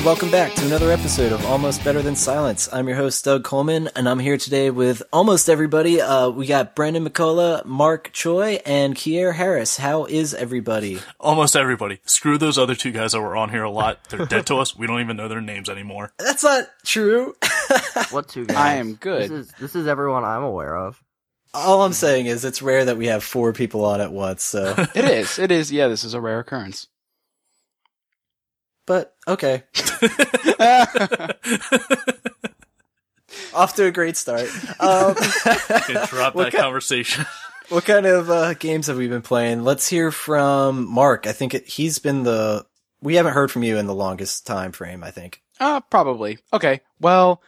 Hey everyone, welcome back to another episode of Almost Better Than Silence. I'm your host Doug Coleman, and I'm here today with almost everybody. Uh, we got Brandon McCullough, Mark Choi, and Kier Harris. How is everybody? Almost everybody. Screw those other two guys that were on here a lot. They're dead to us. We don't even know their names anymore. That's not true. What two guys? I am good. This is this is everyone I'm aware of. All I'm saying is it's rare that we have four people on at once. So, It is. It is. Yeah, this is a rare occurrence. But okay, off to a great start. Um, Drop What that ki- conversation. what kind of uh, games have we been playing? Let's hear from Mark. I think it, he's been the. We haven't heard from you in the longest time frame. I think. Uh, probably. Okay. Well,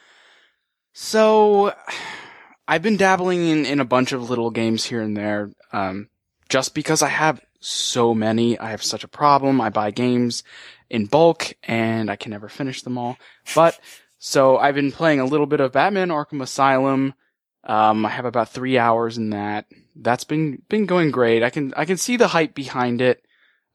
so I've been dabbling in, in a bunch of little games here and there. Um, just because I have so many, I have such a problem. I buy games in bulk and I can never finish them all. But so I've been playing a little bit of Batman Arkham Asylum. Um, I have about three hours in that. That's been, been going great. I can, I can see the hype behind it.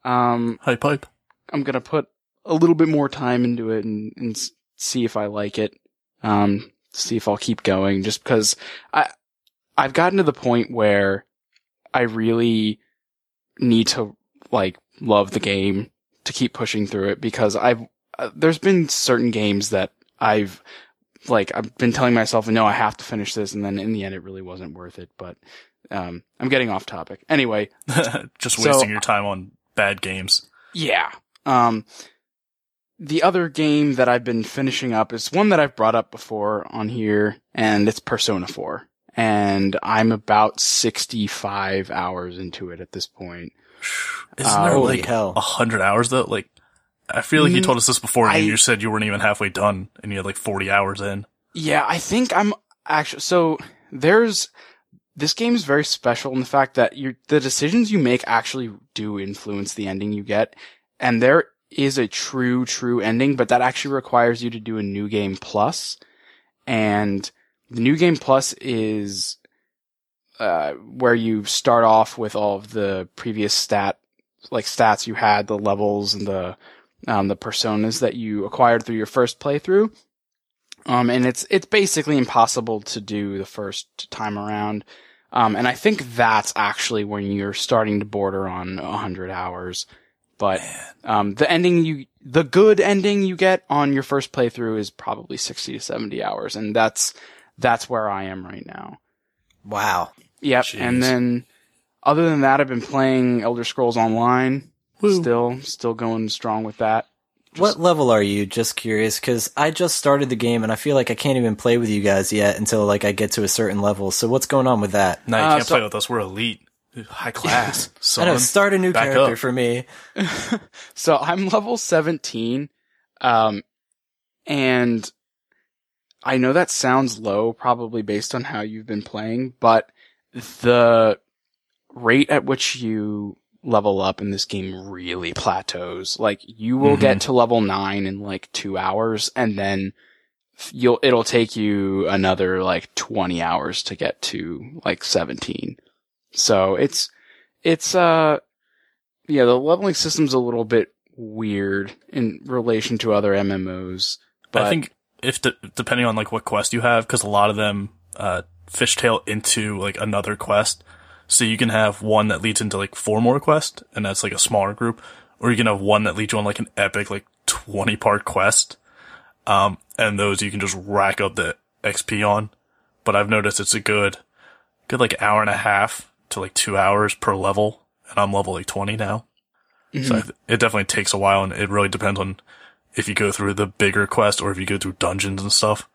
Um, Hype, hype. I'm gonna put a little bit more time into it and, and see if I like it. Um, see if I'll keep going just because I, I've gotten to the point where I really need to like love the game to keep pushing through it because I've, uh, there's been certain games that I've, like, I've been telling myself, no, I have to finish this. And then in the end, it really wasn't worth it. But, um, I'm getting off topic. Anyway, Just So- wasting your time on bad games. yeah. Um, the other game that I've been finishing up is one that I've brought up before on here, and it's Persona 4. And I'm about 65 hours into it at this point. Isn't there holy like hell. a hundred hours though? Like, I feel like you Mm, told us this before, and I- you said you weren't even halfway done, and you had like forty hours in. Yeah, I think I'm actually, so there's, this game is very special in the fact that you the decisions you make actually do influence the ending you get. And there is a true, true ending, but that actually requires you to do a new game plus. And the new game plus is, uh, where you start off with all of the previous stat, like stats you had, the levels and the, um, the personas that you acquired through your first playthrough. Um, and it's, it's basically impossible to do the first time around. Um, and I think that's actually when you're starting to border on a hundred hours. But, um, the ending you, the good ending you get on your first playthrough is probably 60 to 70 hours. And that's, that's where I am right now. Wow. Yep. Jeez. And then other than that, I've been playing Elder Scrolls Online. Woo. Still, still going strong with that. what level are you? Just curious, because I just started the game and I feel like I can't even play with you guys yet until like I get to a certain level. So what's going on with that? No, you Uh, can't so- play with us. We're elite, high class. I Son. know. Start a new back character up. for me. So I'm level 17. Um, and I know that sounds low, probably based on how you've been playing, but the rate at which you level up in this game really plateaus. Like you will Mhm. get to level nine in like two hours and then you'll, it'll take you another like 20 hours to get to like 17. So it's, it's, uh, yeah, the leveling system's a little bit weird in relation to other MMOs. But I think if de- depending on like what quest you have, because a lot of them uh, fishtail into like another quest, so you can have one that leads into like four more quests, and that's like a smaller group, or you can have one that leads you on like an epic like twenty part quest, um, and those you can just rack up the XP on. But I've noticed it's a good, good like hour and a half to like two hours per level, and I'm level like twenty now. So I th- it definitely takes a while, and it really depends on if you go through the bigger quest or if you go through dungeons and stuff.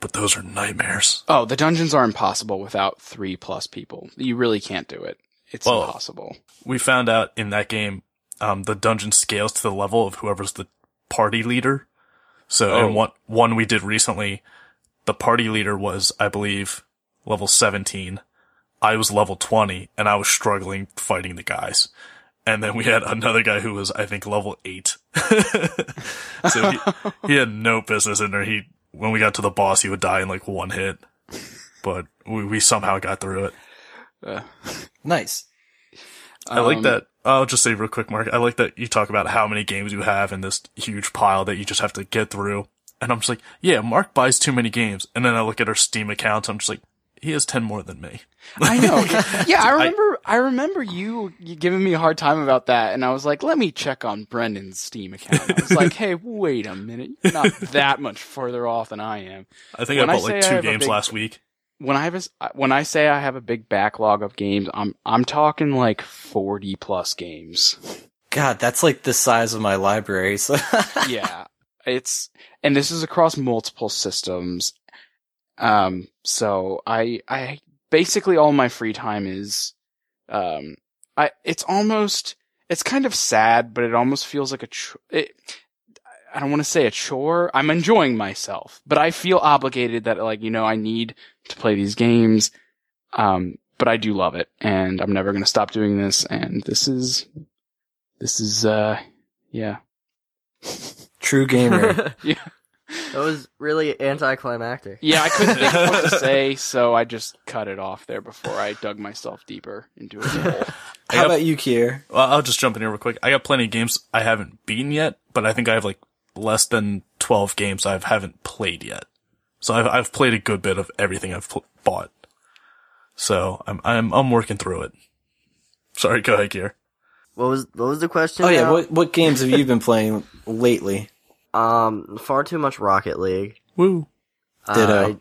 But those are nightmares. oh, the dungeons are impossible without three plus people. You really can't do it. It's Well, impossible. We found out in that game, um, the dungeon scales to the level of whoever's the party leader. So Oh. in one one we did recently, the party leader was, I believe, level seventeen. I was level twenty, and I was struggling fighting the guys. And then we had another guy who was, I think, level eight. so he, he had no business in there. He, when we got to the boss, he would die in like one hit. But we, we somehow got through it. Uh, Nice. I like um, that. I'll just say real quick, Mark. I like that you talk about how many games you have in this huge pile that you just have to get through. And I'm just like, yeah, Mark buys too many games. And then I look at our Steam account. I'm just like, he has 10 more than me. I know. Yeah, I remember. I, remember you, you giving me a hard time about that, and I was like, "Let me check on Brendan's Steam account." I was like, "Hey, wait a minute. You're not that much further off than I am." I think When I I bought like two games big- last week. When I have a s uh, when I say I have a big backlog of games, I'm I'm talking like forty plus games. God, that's like the size of my library. So yeah, it's and this is across multiple systems. Um, so I I basically all my free time is, um, I it's almost it's kind of sad, but it almost feels like a ch- it. I don't want to say a chore. I'm enjoying myself, but I feel obligated that like you know I need to play these games. Um, but I do love it, and I'm never gonna stop doing this. And this is this is uh yeah. true gamer. That was really anticlimactic. Yeah, I couldn't think of what to say, so I just cut it off there before I dug myself deeper into a hole. How got- about you, Kier? Well, I'll just jump in here real quick. I got plenty of games I haven't beaten yet, but I think I have like less than 12 games I haven't played yet. So I've, I've played a good bit of everything I've pl- bought. So I'm, I'm, I'm working through it. Sorry, go ahead, Gear. What was what was the question? Oh yeah, now? what what games have you been playing lately? Um, far too much Rocket League. Woo. Uh, Ditto.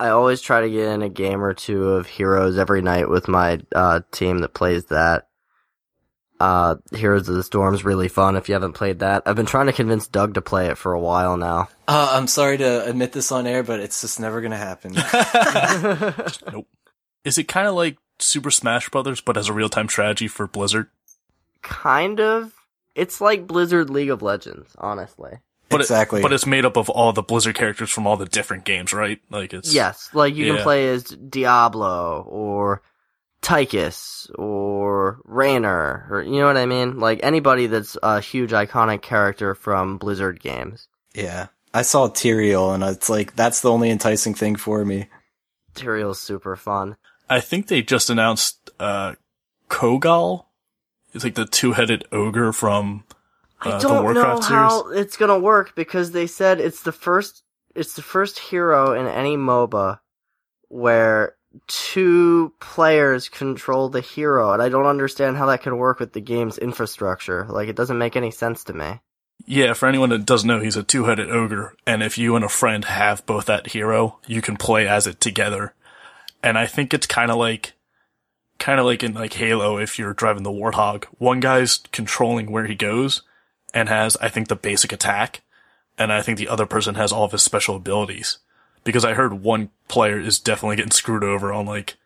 I, I always try to get in a game or two of Heroes every night with my uh, team that plays that. Uh, Heroes of the Storm's really fun if you haven't played that. I've been trying to convince Doug to play it for a while now. Uh, I'm sorry to admit this on air, but it's just never gonna happen. Nope. Is it kind of like Super Smash Brothers, but as a real-time strategy for Blizzard? kind of. It's like Blizzard League of Legends, honestly. But it- Exactly. but it's made up of all the Blizzard characters from all the different games, right? Like it's Yes, like you Yeah. can play as Diablo or Tychus or Raynor or you know what I mean? Like anybody that's a huge iconic character from Blizzard games. yeah, I saw Tyrael, and it's like that's the only enticing thing for me. Tyrael's super fun. I think they just announced uh Cho'gall. It's like the two-headed ogre from uh, I don't know how series. it's gonna work because they said it's the first it's the first hero in any MOBA where two players control the hero, and I don't understand how that could work with the game's infrastructure. Like it doesn't make any sense to me. Yeah, for anyone that doesn't know, he's a two-headed ogre, and if you and a friend have both that hero, you can play as it together. And I think it's kind of like, kind of like in like Halo, if you're driving the Warthog, one guy's controlling where he goes and has, I think, the basic attack, and I think the other person has all of his special abilities. Because I heard one player is definitely getting screwed over on like,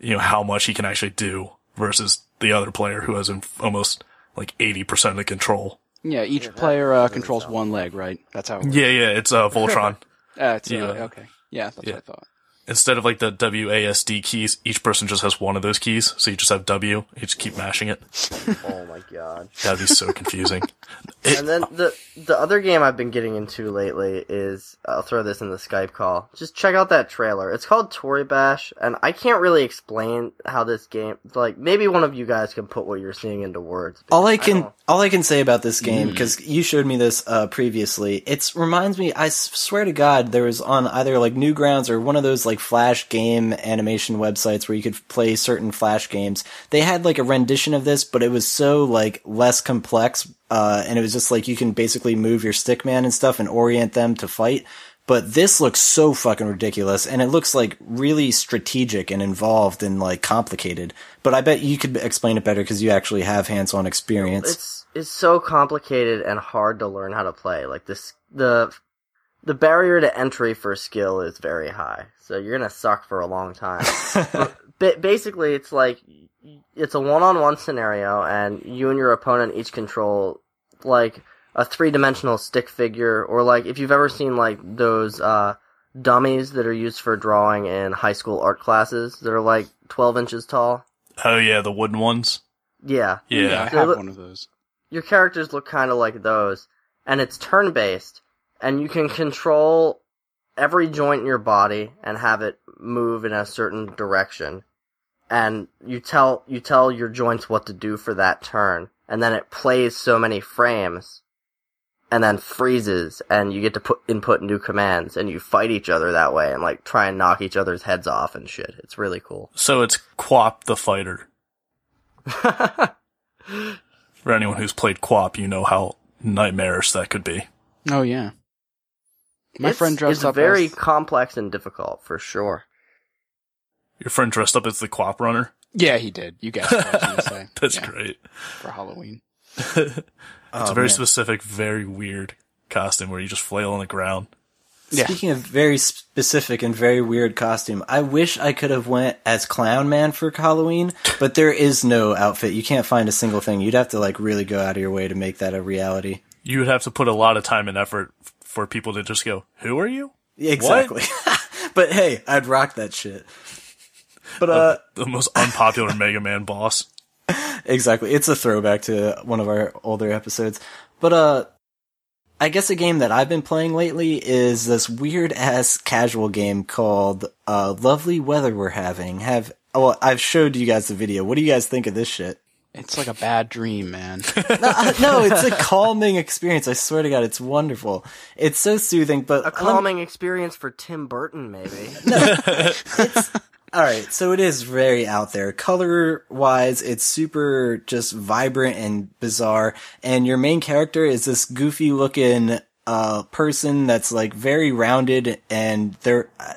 you know, how much he can actually do versus the other player who has almost like 80% of the control. Yeah, each player uh, controls one leg, right? That's how. It works. Yeah, yeah, it's uh, Voltron. Uh, it's, uh, Yeah. okay. Yeah, that's Yeah. what I thought. Instead of like the WASD keys, each person just has one of those keys, so you just have W. You just keep mashing it. Oh my god. That'd be so confusing. It- And then the the other game I've been getting into lately is I'll throw this in the Skype call. Just check out that trailer. It's called Toribash, and I can't really explain how this game. Like maybe one of you guys can put what you're seeing into words. All I can don't- all I can say about this game because you showed me this uh, previously. It reminds me. I swear to God, there was on either like Newgrounds or one of those like Flash game animation websites where you could play certain Flash games. They had like a rendition of this, but it was so like less complex, uh, and it was just like you can basically move your stickman and stuff and orient them to fight. But this looks so fucking ridiculous, and it looks like really strategic and involved and like complicated. But I bet you could explain it better because you actually have hands-on experience. it's it's so complicated and hard to learn how to play. Like this, the the barrier to entry for skill is very high, so you're gonna suck for a long time. Ba- basically, it's like it's a one-on-one scenario, and you and your opponent each control like a three-dimensional stick figure, or like if you've ever seen like those uh, dummies that are used for drawing in high school art classes that are like 12 inches tall. oh yeah, the wooden ones. Yeah, Yeah. I So have look- one of those. your characters look kind of like those, and it's turn based, and you can control every joint in your body and have it move in a certain direction. and you tell you tell your joints what to do for that turn, and then it plays so many frames, and then freezes, and you get to put input new commands, and you fight each other that way, and like try and knock each other's heads off and shit. It's really cool. So it's QWOP the Fighter. For anyone who's played QWOP, you know how nightmarish that could be. Oh yeah. My It's- friend dressed it's up very as complex and difficult for sure. Your friend dressed up as the QWOP Runner. Yeah, he did. You guessed what I was say. That's Yeah, great. for Halloween. It's Oh, a very man. specific, very weird costume where you just flail on the ground. Yeah. Speaking of very specific and very weird costume, I wish I could have went as Clown Man for Halloween, but there is no outfit. You can't find a single thing. You'd have to like really go out of your way to make that a reality. You would have to put a lot of time and effort for people to just go, "Who are you?" Exactly. but hey, I'd rock that shit. But uh The most unpopular Mega Man boss. exactly. It's a throwback to one of our older episodes. But uh I guess a game that I've been playing lately is this weird ass casual game called uh Lovely Weather We're Having. Have well, I've showed you guys the video. What do you guys think of this shit? It's like a bad dream, man. no, uh, no, it's a calming experience. I swear to God, it's wonderful. It's so soothing, but A let me- calming experience for Tim Burton, maybe. All right, so it is very out there. Color wise, it's super just vibrant and bizarre. And your main character is this goofy looking uh person that's like very rounded and they're uh,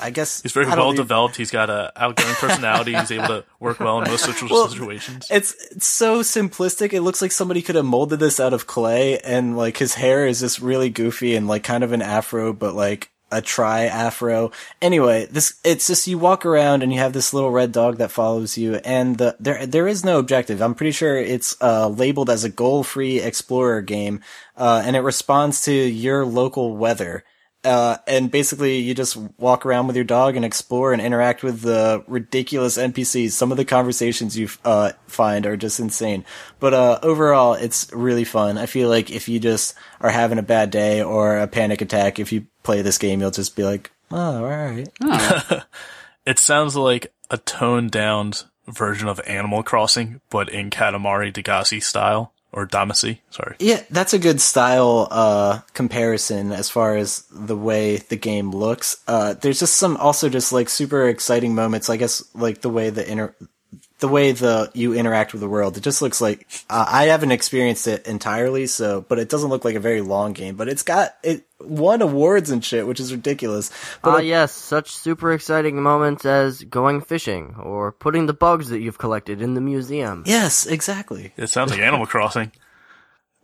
I guess He's very well developed. He's got a outgoing personality. He's able to work well in most situ- Well, situations. It's, it's so simplistic. It looks like somebody could have molded this out of clay and like his hair is just really goofy and like kind of an afro, but like a tri afro. Anyway, this, it's just you walk around and you have this little red dog that follows you and the, there, there is no objective. I'm pretty sure it's, uh, labeled as a goal free explorer game. Uh, and it responds to your local weather. Uh, and basically you just walk around with your dog and explore and interact with the ridiculous NPCs. Some of the conversations you, uh, find are just insane. But, uh, overall, it's really fun. I feel like if you just are having a bad day or a panic attack, if you play this game, you'll just be like, oh, alright. It sounds like a toned down version of Animal Crossing, but in Katamari Damacy style. Or Damacy, sorry. Yeah, that's a good style uh comparison as far as the way the game looks. Uh there's just some also just like super exciting moments, I guess like the way the inter the way the you interact with the world. It just looks like uh, I haven't experienced it entirely, so but it doesn't look like a very long game, but it's got it won awards and shit, which is ridiculous. But Ah, uh, yes, such super exciting moments as going fishing or putting the bugs that you've collected in the museum. yes, exactly. It sounds like Animal Crossing.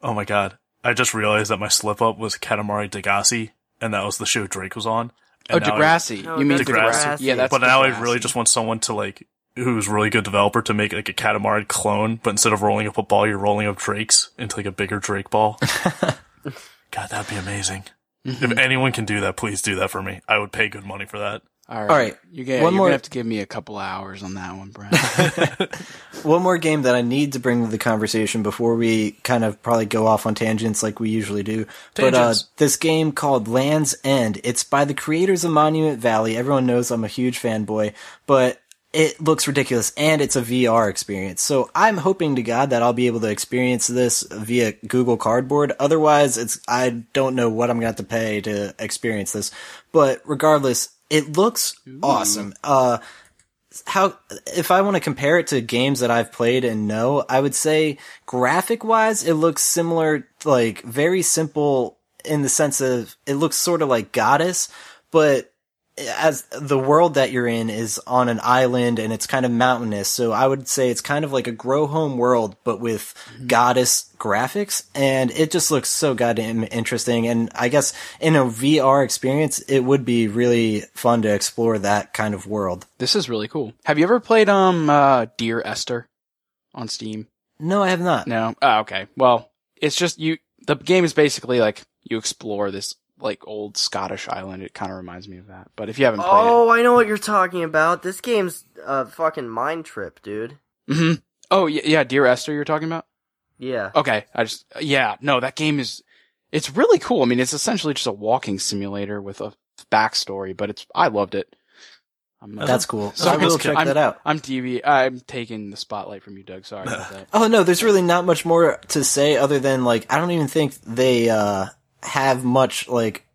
Oh my god. I just realized that my slip up was Katamari Damacy, and that was the show Drake was on. Oh, And now I- Degrassi. No, you mean that's Degrassi? Degrassi. Yeah, that's. but now I really just want someone to like, who's a really good developer to make like a Katamari clone, but instead of rolling up a ball, you're rolling up Drakes into like a bigger Drake ball. God, that'd be amazing. Mm-hmm. If anyone can do that, please do that for me. I would pay good money for that. All right. All right. You get, One you're more- gonna have to give me a couple hours on that one, Brent. One more game that I need to bring to the conversation before we kind of probably go off on tangents like we usually do. But uh, this game called Land's End. It's by the creators of Monument Valley. Everyone knows I'm a huge fanboy, but it looks ridiculous and it's a VR experience. So I'm hoping to God that I'll be able to experience this via Google Cardboard. Otherwise, it's I don't know what I'm going to have to pay to experience this. But regardless, it looks awesome. Uh how if I want to compare it to games that I've played and know, I would say graphic wise, it looks similar, like very simple in the sense of it looks sort of like Godus, but as the world that you're in is on an island and it's kind of mountainous. So I would say it's kind of like a grow home world, but with Godus graphics. And it just looks so goddamn interesting. And I guess in a VR experience, it would be really fun to explore that kind of world. this is really cool. Have you ever played um uh Dear Esther on Steam? No, I have not. No. Oh, okay. Well, it's just you. The game is basically like you explore this like old Scottish island. It kind of reminds me of that. But if you haven't played Oh, I know what you're talking about. This game's a fucking mind trip, dude. it, hmm oh yeah, yeah, Dear Esther, you're talking about. Yeah. Okay, I just yeah, no, that game is it's really cool. I mean, it's essentially just a walking simulator with a backstory, but it's I loved it. I'm, uh, That's cool. Sorry, I will check I'm, that out. I'm DV. I'm taking the spotlight from you, Doug. Sorry about that. Oh no, there's really not much more to say other than like I don't even think they uh have much like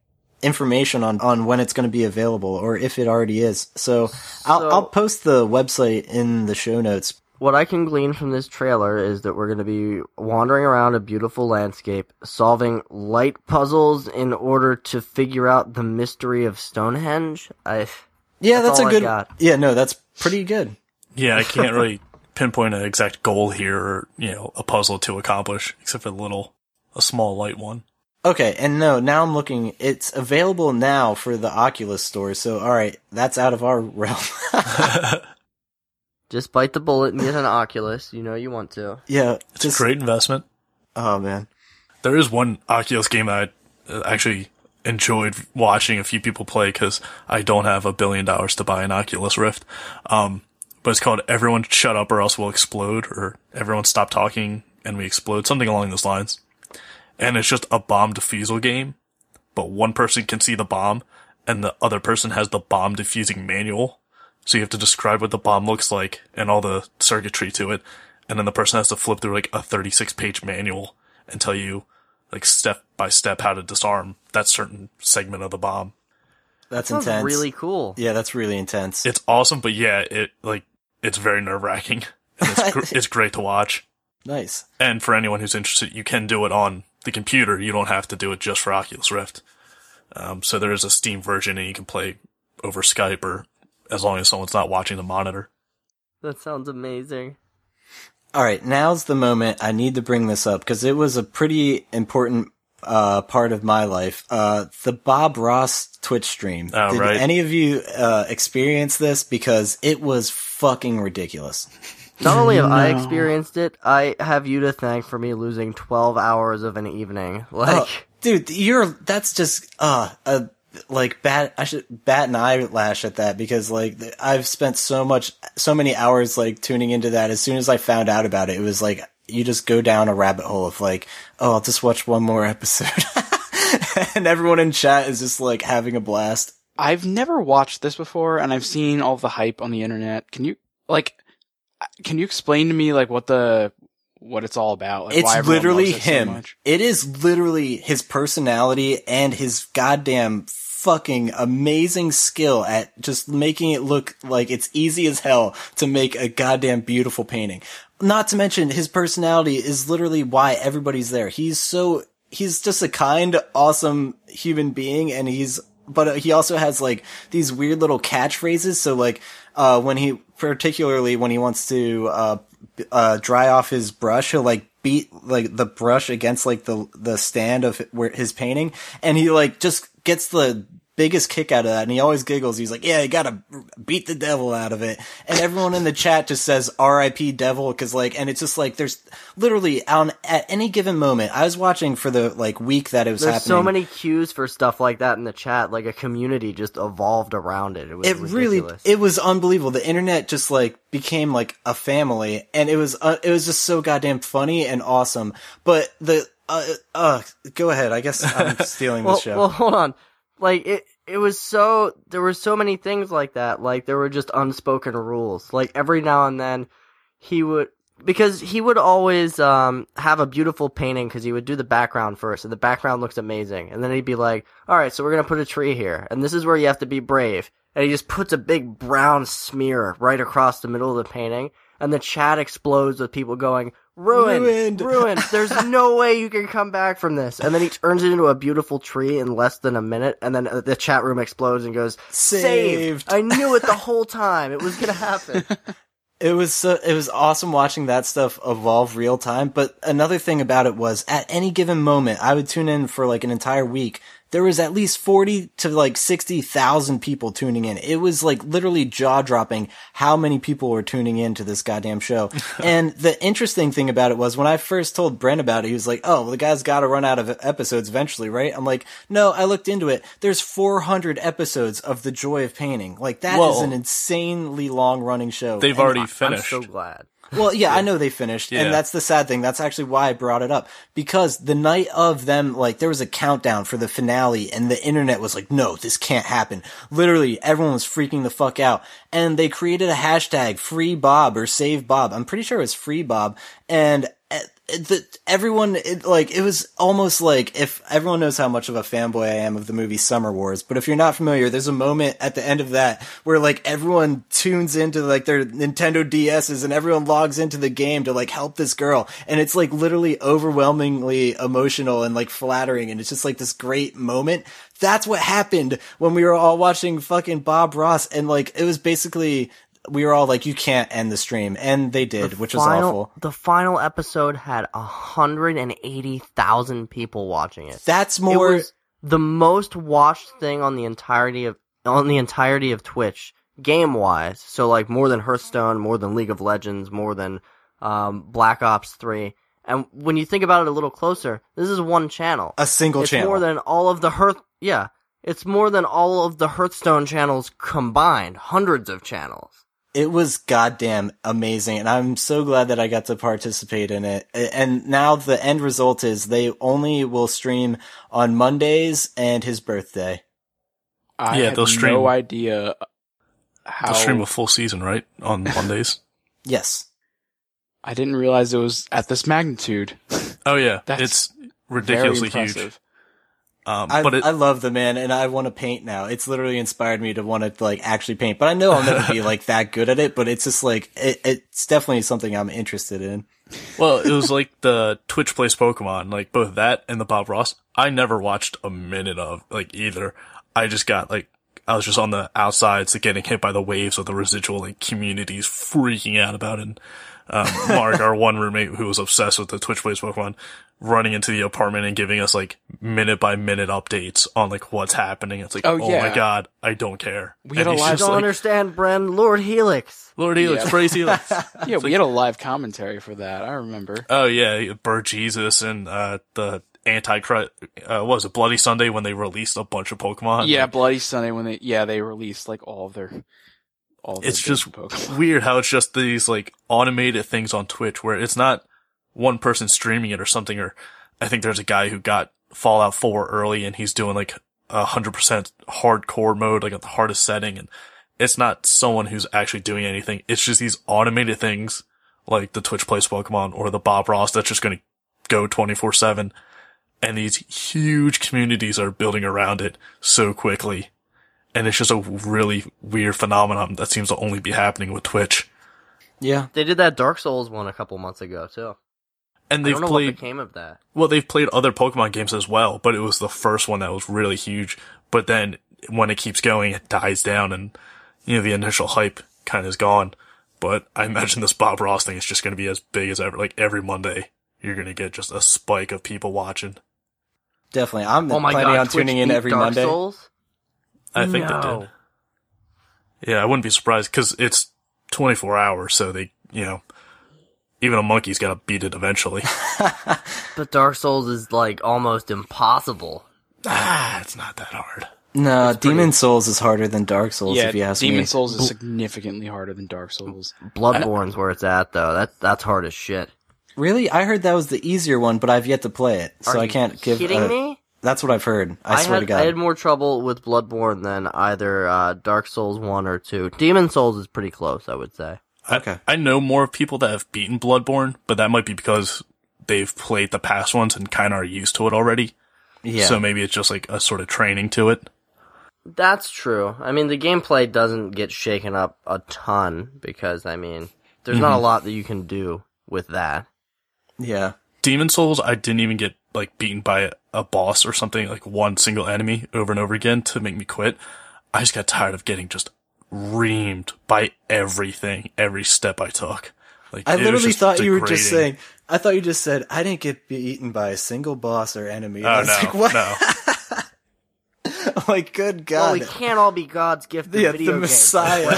information on on when it's going to be available or if it already is. So I'll I'll post the website in the show notes. What I can glean from this trailer is that we're going to be wandering around a beautiful landscape, solving light puzzles in order to figure out the mystery of Stonehenge. I Yeah, That's that's, all a I good. got. Yeah, no, that's pretty good. Yeah, I can't really pinpoint an exact goal here or, you know, a puzzle to accomplish, except for the little, a small light one. Okay, and no, now I'm looking. It's available now for the Oculus store. So all right, that's out of our realm. just bite the bullet and get an Oculus. You know you want to. yeah, It's just a great investment. oh man. There is one Oculus game that I uh, actually enjoyed watching a few people play because I don't have a billion dollars to buy an Oculus Rift. Um, but it's called Everyone Shut Up or Else We'll Explode or Everyone Stop Talking and We Explode, something along those lines. And it's just a bomb defusal game, but one person can see the bomb and the other person has the bomb defusing manual. So you have to describe what the bomb looks like and all the circuitry to it. And then the person has to flip through like a 36 page manual and tell you like step by step how to disarm that certain segment of the bomb. That's Sounds intense. really cool. Yeah, that's really intense. It's awesome, but yeah, it like it's very nerve wracking. It's, gr- it's great to watch. nice. And for anyone who's interested, you can do it on the computer. You don't have to do it just for Oculus Rift. Um, so there is a Steam version and you can play over Skype or as long as someone's not watching the monitor. That sounds amazing. All right, now's the moment I need to bring this up because it was a pretty important uh, part of my life. Uh, the Bob Ross Twitch stream. Oh, Did right. any of you uh, experience this? Because it was fucking ridiculous. Not only have I experienced it, I have you to thank for me losing 12 hours of an evening. Like, Oh, dude, you're that's just uh a like bat I should bat an eyelash at that because like I've spent so much so many hours like tuning into that. As soon as I found out about it, it was like you just go down a rabbit hole of like, oh, I'll just watch one more episode, and everyone in chat is just like having a blast. I've never watched this before, and I've seen all the hype on the internet. Can you like? Can you explain to me like what the what it's all about? Like, it's literally it him. much? it is literally his personality and his goddamn fucking amazing skill at just making it look like it's easy as hell to make a goddamn beautiful painting. Not to mention his personality is literally why everybody's there. He's so he's just a kind, awesome human being and he's but he also has like these weird little catchphrases. So like, uh, when he, particularly when he wants to, uh, uh, dry off his brush, he'll like beat like the brush against like the, the stand of where his painting. And he like just gets the biggest kick out of that. And he always giggles. He's like, yeah, you gotta beat the devil out of it. And everyone in the chat just says RIP devil. Cause like, and it's just like, there's literally on, at any given moment, I was watching for the like week that it was there's happening. so many cues for stuff like that in the chat. Like, a community just evolved around it. It was it really it was unbelievable the internet just like became like a family and it was uh, it was just so goddamn funny and awesome but the uh uh go ahead i guess i'm stealing well, the show well, hold on. Like it, it was so there were so many things like that. Like there were just unspoken rules. Like every now and then, he would because he would always um have a beautiful painting because he would do the background first, and the background looks amazing, and then he'd be like, "All right, so we're gonna put a tree here, and this is where you have to be brave." And he just puts a big brown smear right across the middle of the painting, and the chat explodes with people going, "Ruined, Ruined." ruined." There's no way you can come back from this. And then he turns it into a beautiful tree in less than a minute, and then uh, the chat room explodes and goes, saved. Saved. I knew it the whole time. It was gonna happen. it was so, it was awesome watching that stuff evolve real time but another thing about it was at any given moment i would tune in for like an entire week there was at least 40 to like 60,000 people tuning in. It was like literally jaw dropping how many people were tuning in to this goddamn show. and the interesting thing about it was when I first told Brent about it, he was like, Oh, well, the guy's got to run out of episodes eventually, right? I'm like, no, I looked into it. There's 400 episodes of The Joy of Painting. Like that is Whoa. an insanely long running show. They've And already I'm finished. so glad. Well, yeah, I know they finished, Yeah. and that's the sad thing. That's actually why I brought it up because the night of them, like, there was a countdown for the finale, and the internet was like, "No, this can't happen." Literally, everyone was freaking the fuck out, and they created a hashtag "Free Bob" or "Save Bob." I'm pretty sure it was "Free Bob," and the, everyone, it, like, it was almost like if everyone knows how much of a fanboy I am of the movie Summer Wars, but if you're not familiar, there's a moment at the end of that where like everyone tunes into like their Nintendo DSs and everyone logs into the game to like help this girl. And it's like literally overwhelmingly emotional and like flattering. And it's just like this great moment. That's what happened when we were all watching fucking Bob Ross. And like, it was basically, we were all like, you can't end the stream. And they did, which was awful. The final episode had hundred and eighty thousand people watching it. That's It more. was the most watched thing on the entirety of on the entirety of Twitch, game wise. So like more than Hearthstone, more than League of Legends, more than um, Black Ops Three. And when you think about it a little closer, this is one channel. a single it's channel. more than all of the Hearth. Yeah, it's more than all of the Hearthstone channels combined. Hundreds of channels. It was goddamn amazing and i'm so glad that i got to participate in it and now the end result is they only will stream on mondays and his birthday I Yeah, they'll stream- no idea how. They'll stream a full season, right? On Mondays. yes I didn't realize it was at this magnitude. oh yeah. That's it's ridiculously huge. Um, I, but it, I love the man and i want to paint now it's literally inspired me to want to like actually paint but i know i'll never be like that good at it but it's just like it, it's definitely something i'm interested in Well, it was like the Twitch plays Pokemon, like both that and the Bob Ross. I never watched a minute of like either. I just got like I was just on the outsides, like, getting hit by the waves of the residual like communities freaking out about it. And, um, Mark, our one roommate who was obsessed with the Twitch plays Pokemon, running into the apartment and giving us like minute by minute updates on like what's happening. It's like, Oh, oh, yeah. my god, I don't care. We had And a live- I don't like, understand, Bren. Lord Helix. Lord Helix, Yeah. praise Helix. Yeah, we had a live commentary for that. I remember. Oh yeah, Bird Jesus and uh the Antichrist. Uh, what was it Bloody Sunday when they released a bunch of Pokemon? yeah, Like, Bloody Sunday when they yeah they released like all of their all. It's just Pokemon. weird how it's just these like automated things on Twitch where it's not one person streaming it or something. Or I think there's a guy who got Fallout 4 early and he's doing like a hundred percent hardcore mode, like at the hardest setting, and it's not someone who's actually doing anything. It's just these automated things like the Twitch plays Pokemon or the Bob Ross that's just going to go 24 seven. And these huge communities are building around it so quickly. And it's just a really weird phenomenon that seems to only be happening with Twitch. yeah They did that Dark Souls one a couple months ago too. And I they've don't know played, what became of that. well, they've played other Pokemon games as well, but it was the first one that was really huge. But then when it keeps going, it dies down and, you know, the initial hype kind of is gone. But I imagine this Bob Ross thing is just going to be as big as ever. Like every Monday, you're going to get just a spike of people watching. definitely i'm Oh my planning god, on tuning in every Dark monday Souls? I think they did. Yeah, I wouldn't be surprised because it's 24 hours, so they, you know, even a monkey's got to beat it eventually. But Dark Souls is like almost impossible. ah, it's not that hard. no demon souls is harder than dark souls yeah, if you ask me. Demon me Souls is significantly harder than Dark Souls. Bloodborne's where it's at though. That that's hard as shit. really i heard that was the easier one but i've yet to play it so Are i can't give kidding a- me? that's what i've heard i, swear had, to god I had more trouble with Bloodborne than either uh, Dark Souls one or two. Demon Souls is pretty close, I would say. Okay. I, I know more of people that have beaten Bloodborne, but that might be because they've played the past ones and kind of are used to it already. yeah So maybe it's just like a sort of training to it. That's true. I mean, the gameplay doesn't get shaken up a ton because I mean, there's Mm-hmm. not a lot that you can do with that. yeah Demon Souls, I didn't even get like beaten by a, a boss or something, like one single enemy over and over again to make me quit. I just got tired of getting just reamed by everything, every step I took. Like I literally just thought you were just saying. I thought you just said I didn't get beaten by a single boss or enemy. And I Oh was no, like, what? no. I'm like, good Well, God. we can't all be God's gift to yeah, video the. Messiah.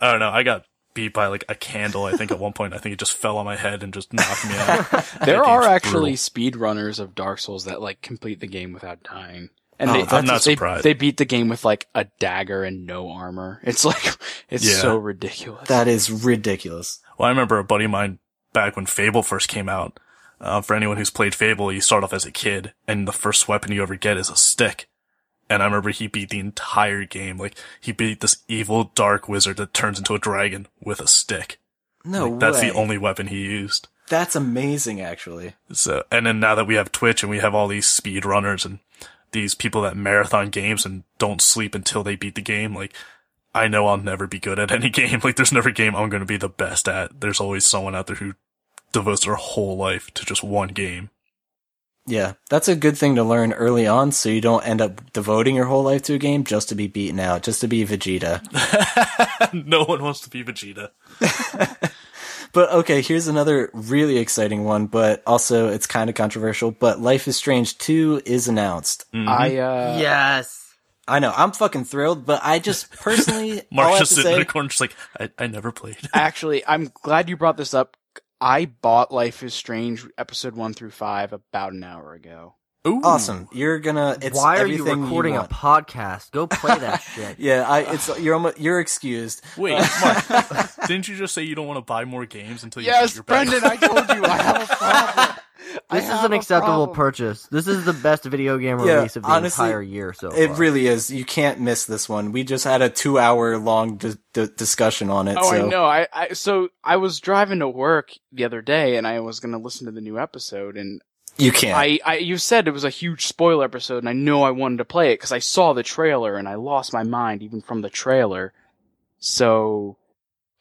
I don't know. I got beat by like a candle. I think at one point, I think it just fell on my head and just knocked me out. There are actually speedrunners of Dark Souls that like complete the game without dying. And Oh, they, that's- I'm not they, surprised. They beat the game with like a dagger and no armor. It's like, it's Yeah. so ridiculous. That is ridiculous. Well, I remember a buddy of mine back when Fable first came out. Uh, for anyone who's played Fable, you start off as a kid, and the first weapon you ever get is a stick. And I remember he beat the entire game. Like, he beat this evil dark wizard that turns into a dragon with a stick. No Like, that's way. the only weapon he used. That's amazing, actually. So, and then now that we have Twitch and we have all these speed runners and these people that marathon games and don't sleep until they beat the game, like, I know I'll never be good at any game. Like, there's never a game I'm going to be the best at. There's always someone out there who devotes their whole life to just one game. Yeah, that's a good thing to learn early on, so you don't end up devoting your whole life to a game just to be beaten out, just to be Vegeta. no one wants to be Vegeta. But okay, here's another really exciting one, but also it's kind of controversial. But Life is Strange 2 is announced. I, uh, yes. I know, I'm fucking thrilled, but I just personally, all I Mark's just to sitting in say, the corner, just like, I, I never played. actually, I'm glad you brought this up. I bought Life is Strange episode one through five about an hour ago. Ooh. awesome. You're gonna, it's Why are you everything recording a podcast? Go play that shit. Yeah, I, it's, you're almost, you're excused. Wait, uh, Mark, didn't you just say you don't want to buy more games until you get Yes, your bag? Brendan, I told you I have a problem. I This is an acceptable problem. purchase. This is the best video game Yeah, release of the honestly, entire year so It far. really is. You can't miss this one. We just had a two hour long di- di- discussion on it. Oh, so. I know. I, I so I was driving to work the other day, and I was going to listen to the new episode, and You can't. I, I, you said it was a huge spoiler episode, and I know I wanted to play it because I saw the trailer, and I lost my mind even from the trailer. So,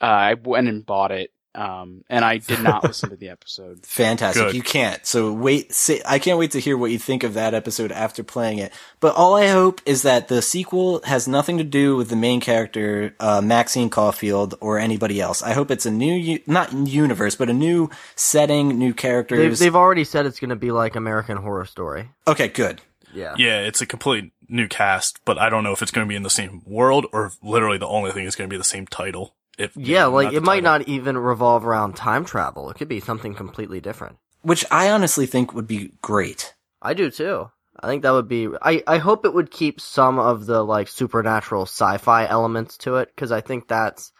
uh, I went and bought it, um, and I did not listen to the episode. Fantastic. Good. You can't. So wait, say, I can't wait to hear what you think of that episode after playing it. But all I hope is that the sequel has nothing to do with the main character, uh, Maxine Caulfield or anybody else. I hope it's a new, u- not universe, but a new setting, new They've, characters. they've already said it's going to be like American Horror Story. okay, good. Yeah. Yeah, it's a complete new cast, but I don't know if it's going to be in the same world or if literally the only thing is going to be the same title. If Yeah, like it might title. not even revolve around time travel. It could be something completely different. Which I honestly think would be great. I do too. I think that would be. I I hope it would keep some of the like supernatural sci-fi elements to it because I think that's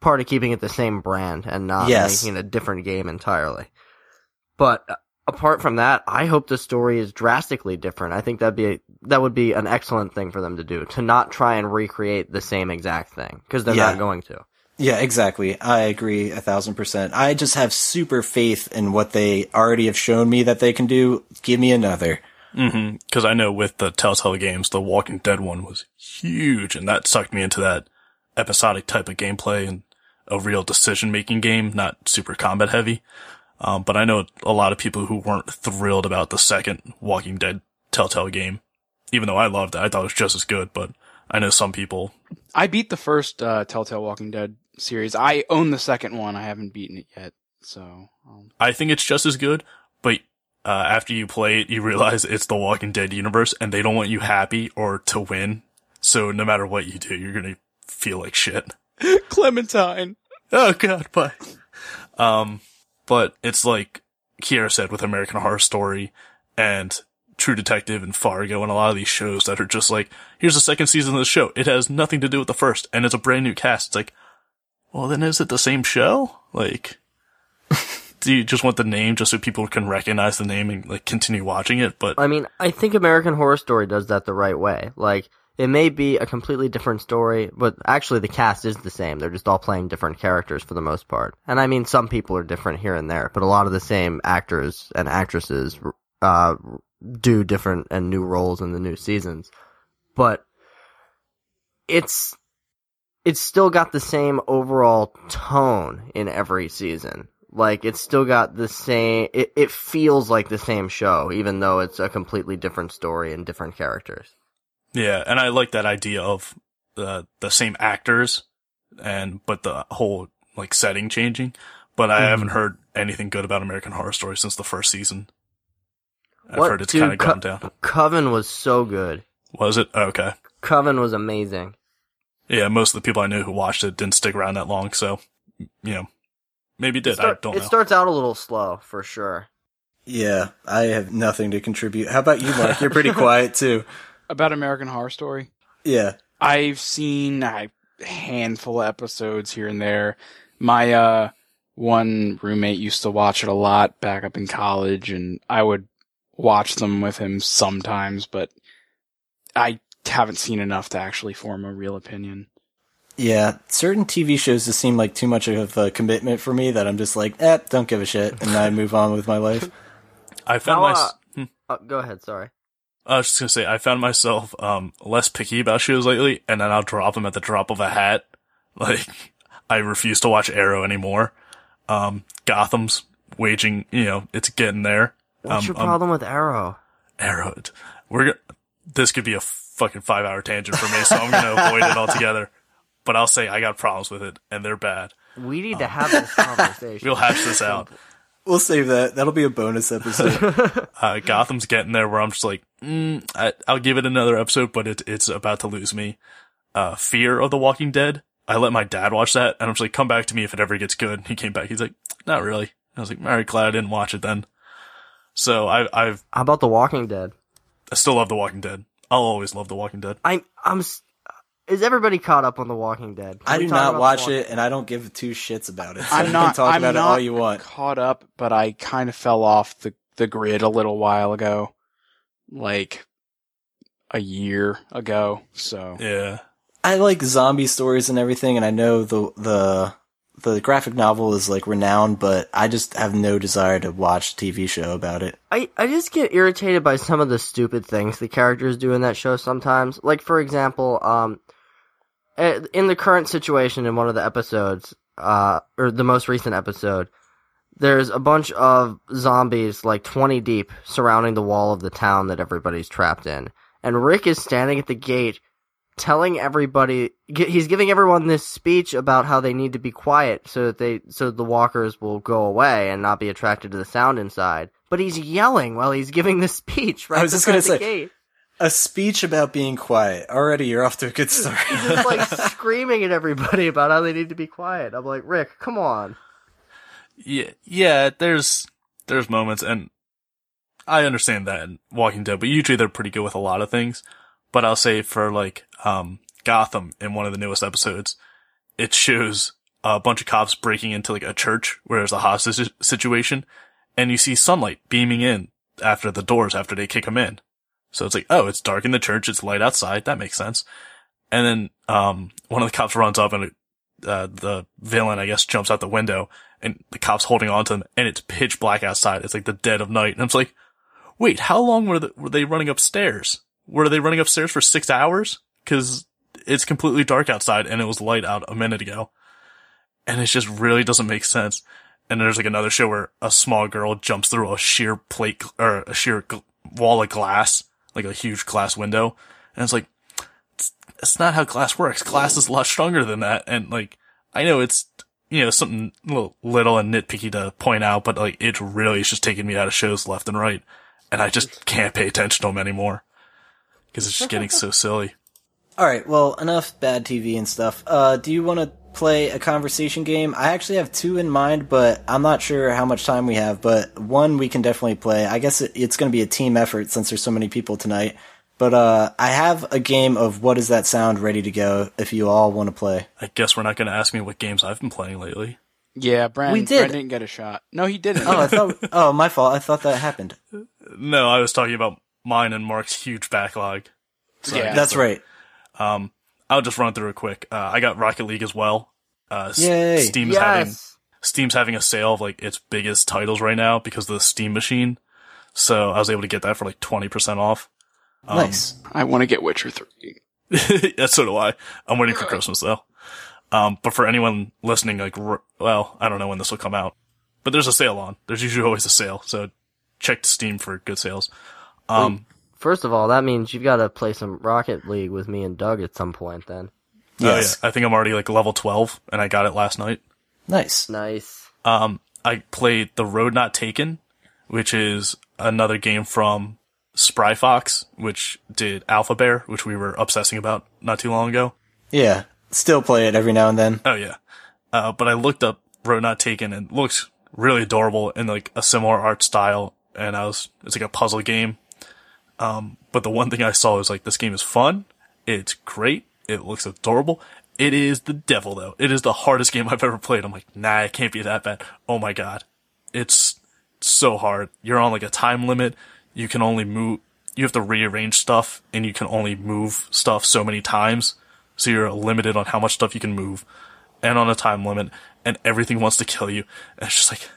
part of keeping it the same brand and not Yes. making it a different game entirely. But uh, apart from that, I hope the story is drastically different. I think that'd be a, that would be an excellent thing for them to do to not try and recreate the same exact thing because they're Yeah. not going to. Yeah, exactly. I agree a thousand percent. I just have super faith in what they already have shown me that they can do. Give me another. Mm-hmm. Because I know with the Telltale games, the Walking Dead one was huge, and that sucked me into that episodic type of gameplay and a real decision making game, not super combat heavy. Um, but I know a lot of people who weren't thrilled about the second Walking Dead Telltale game, even though I loved it. I thought it was just as good, but I know some people. I beat the first uh, Telltale Walking Dead series. I own the second one. I haven't beaten it yet, so um, I think it's just as good, but uh, after you play it, you realize it's the Walking Dead universe, and they don't want you happy or to win. So no matter what you do, you're gonna feel like shit. Clementine. Oh god, bye. Um, but it's like Kiera said with American Horror Story and True Detective and Fargo and a lot of these shows that are just like, here's the second season of the show. It has nothing to do with the first, and it's a brand new cast. It's like, well, then is it the same show? Like, do you just want the name just so people can recognize the name and like continue watching it? But I mean, I think American Horror Story does that the right way. Like, it may be a completely different story, but actually the cast is the same. They're just all playing different characters for the most part. And I mean, some people are different here and there, but a lot of the same actors and actresses, uh, do different and new roles in the new seasons. But it's, it's still got the same overall tone in every season. Like it's still got the same. It, it feels like the same show, even though it's a completely different story and different characters. Yeah, and I like that idea of the the same actors and but the whole like setting changing. But I haven't mm-hmm. heard anything good about American Horror Story since the first season. I've What? heard it's kind of gone down. Coven was so good. Was it? Okay. Coven was amazing. Yeah, most of the people I knew who watched it didn't stick around that long, so you know, maybe it It, did. start- I don't it know. starts out a little slow for sure. Yeah, I have nothing to contribute. How about you, Mark? You're pretty quiet too. about American Horror Story. Yeah. I've seen a handful of episodes here and there. My uh one roommate used to watch it a lot back up in college and I would watch them with him sometimes, but I haven't seen enough to actually form a real opinion. Yeah, certain TV shows just seem like too much of a commitment for me that I'm just like, eh, don't give a shit, and I move on with my life. I found How, my. uh, hmm. Uh, go ahead. Sorry. I was just gonna say I found myself um less picky about shows lately, and then I'll drop them at the drop of a hat. Like I refuse to watch Arrow anymore. Um, Gotham's waging, you know, it's getting there. What's Um, your um, problem with Arrow? Arrow. We're go- this could be a fucking five hour tangent for me, so I'm gonna avoid it altogether. But I'll say I got problems with it, and they're bad. We need to have this conversation. We'll hash this out. We'll save that. That'll be a bonus episode. Uh, Gotham's getting there where I'm just like, mm, I, I'll give it another episode, but it, it's about to lose me. Uh, Fear of the Walking Dead. I let my dad watch that, and I'm just like, come back to me if it ever gets good. He came back. He's like, not really. I was like, all right, glad I didn't watch it then. So I, I've, How about The Walking Dead? I still love The Walking Dead. I'll always love The Walking Dead. I'm. I'm. Is everybody caught up on The Walking Dead? Can I do not watch it, and I don't give two shits about it. So I'm not. can talk I'm about not it all you want. caught up, but I kind of fell off the the grid a little while ago. Like a year ago. So Yeah. I like zombie stories and everything, and I know the the the graphic novel is like renowned, but I just have no desire to watch TV show about it. I, I just get irritated by some of the stupid things the characters do in that show sometimes. Like, for example, um, eh, in the current situation in one of the episodes, uh, or the most recent episode, there's a bunch of zombies, like 20 deep, surrounding the wall of the town that everybody's trapped in. And Rick is standing at the gate telling everybody he's giving everyone this speech about how they need to be quiet so that they so the walkers will go away and not be attracted to the sound inside but he's yelling while he's giving this speech right I was just gonna say- gate. A speech about being quiet. Already, you're off to a good start. he's just like screaming at everybody about how they need to be quiet i'm like rick come on Yeah. Yeah. There's, there's moments and I understand that in Walking Dead, but usually they're pretty good with a lot of things. But I'll say for like, um, Gotham in one of the newest episodes, it shows a bunch of cops breaking into like a church where there's a hostage situation and you see sunlight beaming in after the doors after they kick them in. So it's like, oh, it's dark in the church. It's light outside. That makes sense. And then, um, one of the cops runs up and, uh, the villain, I guess, jumps out the window and the cops holding on to him and it's pitch black outside. It's like the dead of night. And I'm like, wait, how long were, the, were they running upstairs? Were they running upstairs for six hours? Cause it's completely dark outside and it was light out a minute ago. And it just really doesn't make sense. And there's like another show where a small girl jumps through a sheer plate or a sheer wall of glass, like a huge glass window. And it's like, it's, not how glass works. Glass is a lot stronger than that. And like, I know it's, you know, something little, little and nitpicky to point out, but like, it really is just taking me out of shows left and right. And I just can't pay attention to them anymore. Cause it's just getting so silly. All right, well, enough bad TV and stuff. Uh, do you want to play a conversation game? I actually have two in mind, but I'm not sure how much time we have. But one we can definitely play. I guess it, it's going to be a team effort since there's so many people tonight. But uh, I have a game of what does that sound ready to go if you all want to play. I guess we're not going to ask me what games I've been playing lately. yeah, Brandon, We did. Brandon didn't get a shot. No, he didn't. Oh, I thought. oh, my fault. I thought that happened. No, I was talking about mine and Mark's huge backlog. So Yeah. guess That's right. Um, I'll just run through it quick. Uh, I got Rocket League as well. Uh, Yay. Steam's having Steam's having a sale of like its biggest titles right now because of the Steam machine. So I was able to get that for like twenty percent off. Um, nice. I want to get Witcher 3. yeah, so do I. I'm waiting for Christmas though. Um, but for anyone listening, like, r- well, I don't know when this will come out, but there's a sale on. There's usually always a sale, so check Steam for good sales. Um, first of all that means you've got to play some rocket league with me and doug at some point then Yes. oh yeah, I think I'm already like level 12 and I got it last night. Nice. nice Um, I played The Road Not Taken, which is another game from Spry Fox, which did Alphabear, which we were obsessing about not too long ago. Yeah. Still play it every now and then. Oh yeah. Uh, but I looked up Road Not Taken and looks really adorable in like a similar art style. And I was, it's like a puzzle game. Um, but the one thing I saw was like this game is fun. It's great. It looks adorable. It is the devil though. It is the hardest game I've ever played. I'm like, nah, it can't be that bad. Oh my god. It's so hard. You're on like a time limit. You can only move, you have to rearrange stuff and you can only move stuff so many times. So you're limited on how much stuff you can move and on a time limit and everything wants to kill you. And it's just like,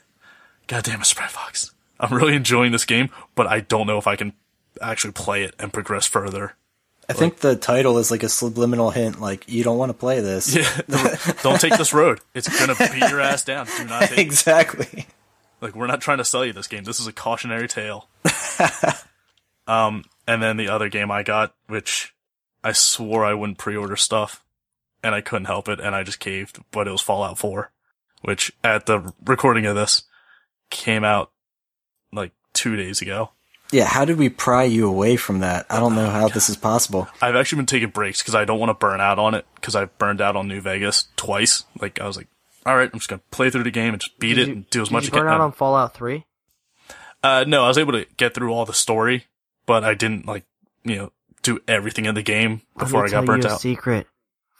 God damn it, Spry Fox. I'm really enjoying this game, but I don't know if I can actually play it and progress further. I think the title is like a subliminal hint, like you don't want to play this. Yeah, don't take this road. It's gonna beat your ass down. Do not take. exactly. Like we're not trying to sell you this game. This is a cautionary tale. um, and then the other game I got, which I swore I wouldn't pre-order stuff, and I couldn't help it, and I just caved. But it was Fallout 4, which at the recording of this came out like two days ago. Yeah, how did we pry you away from that? I don't know how this is possible. I've actually been taking breaks because I don't want to burn out on it because I burned out on New Vegas twice. Like I was like, all right, I'm just gonna play through the game and just beat Did it you- and do as much you as I burn can. out on Fallout Three? Uh, no, I was able to get through all the story, but I didn't like, you know, do everything in the game before I got tell burnt you a out. secret.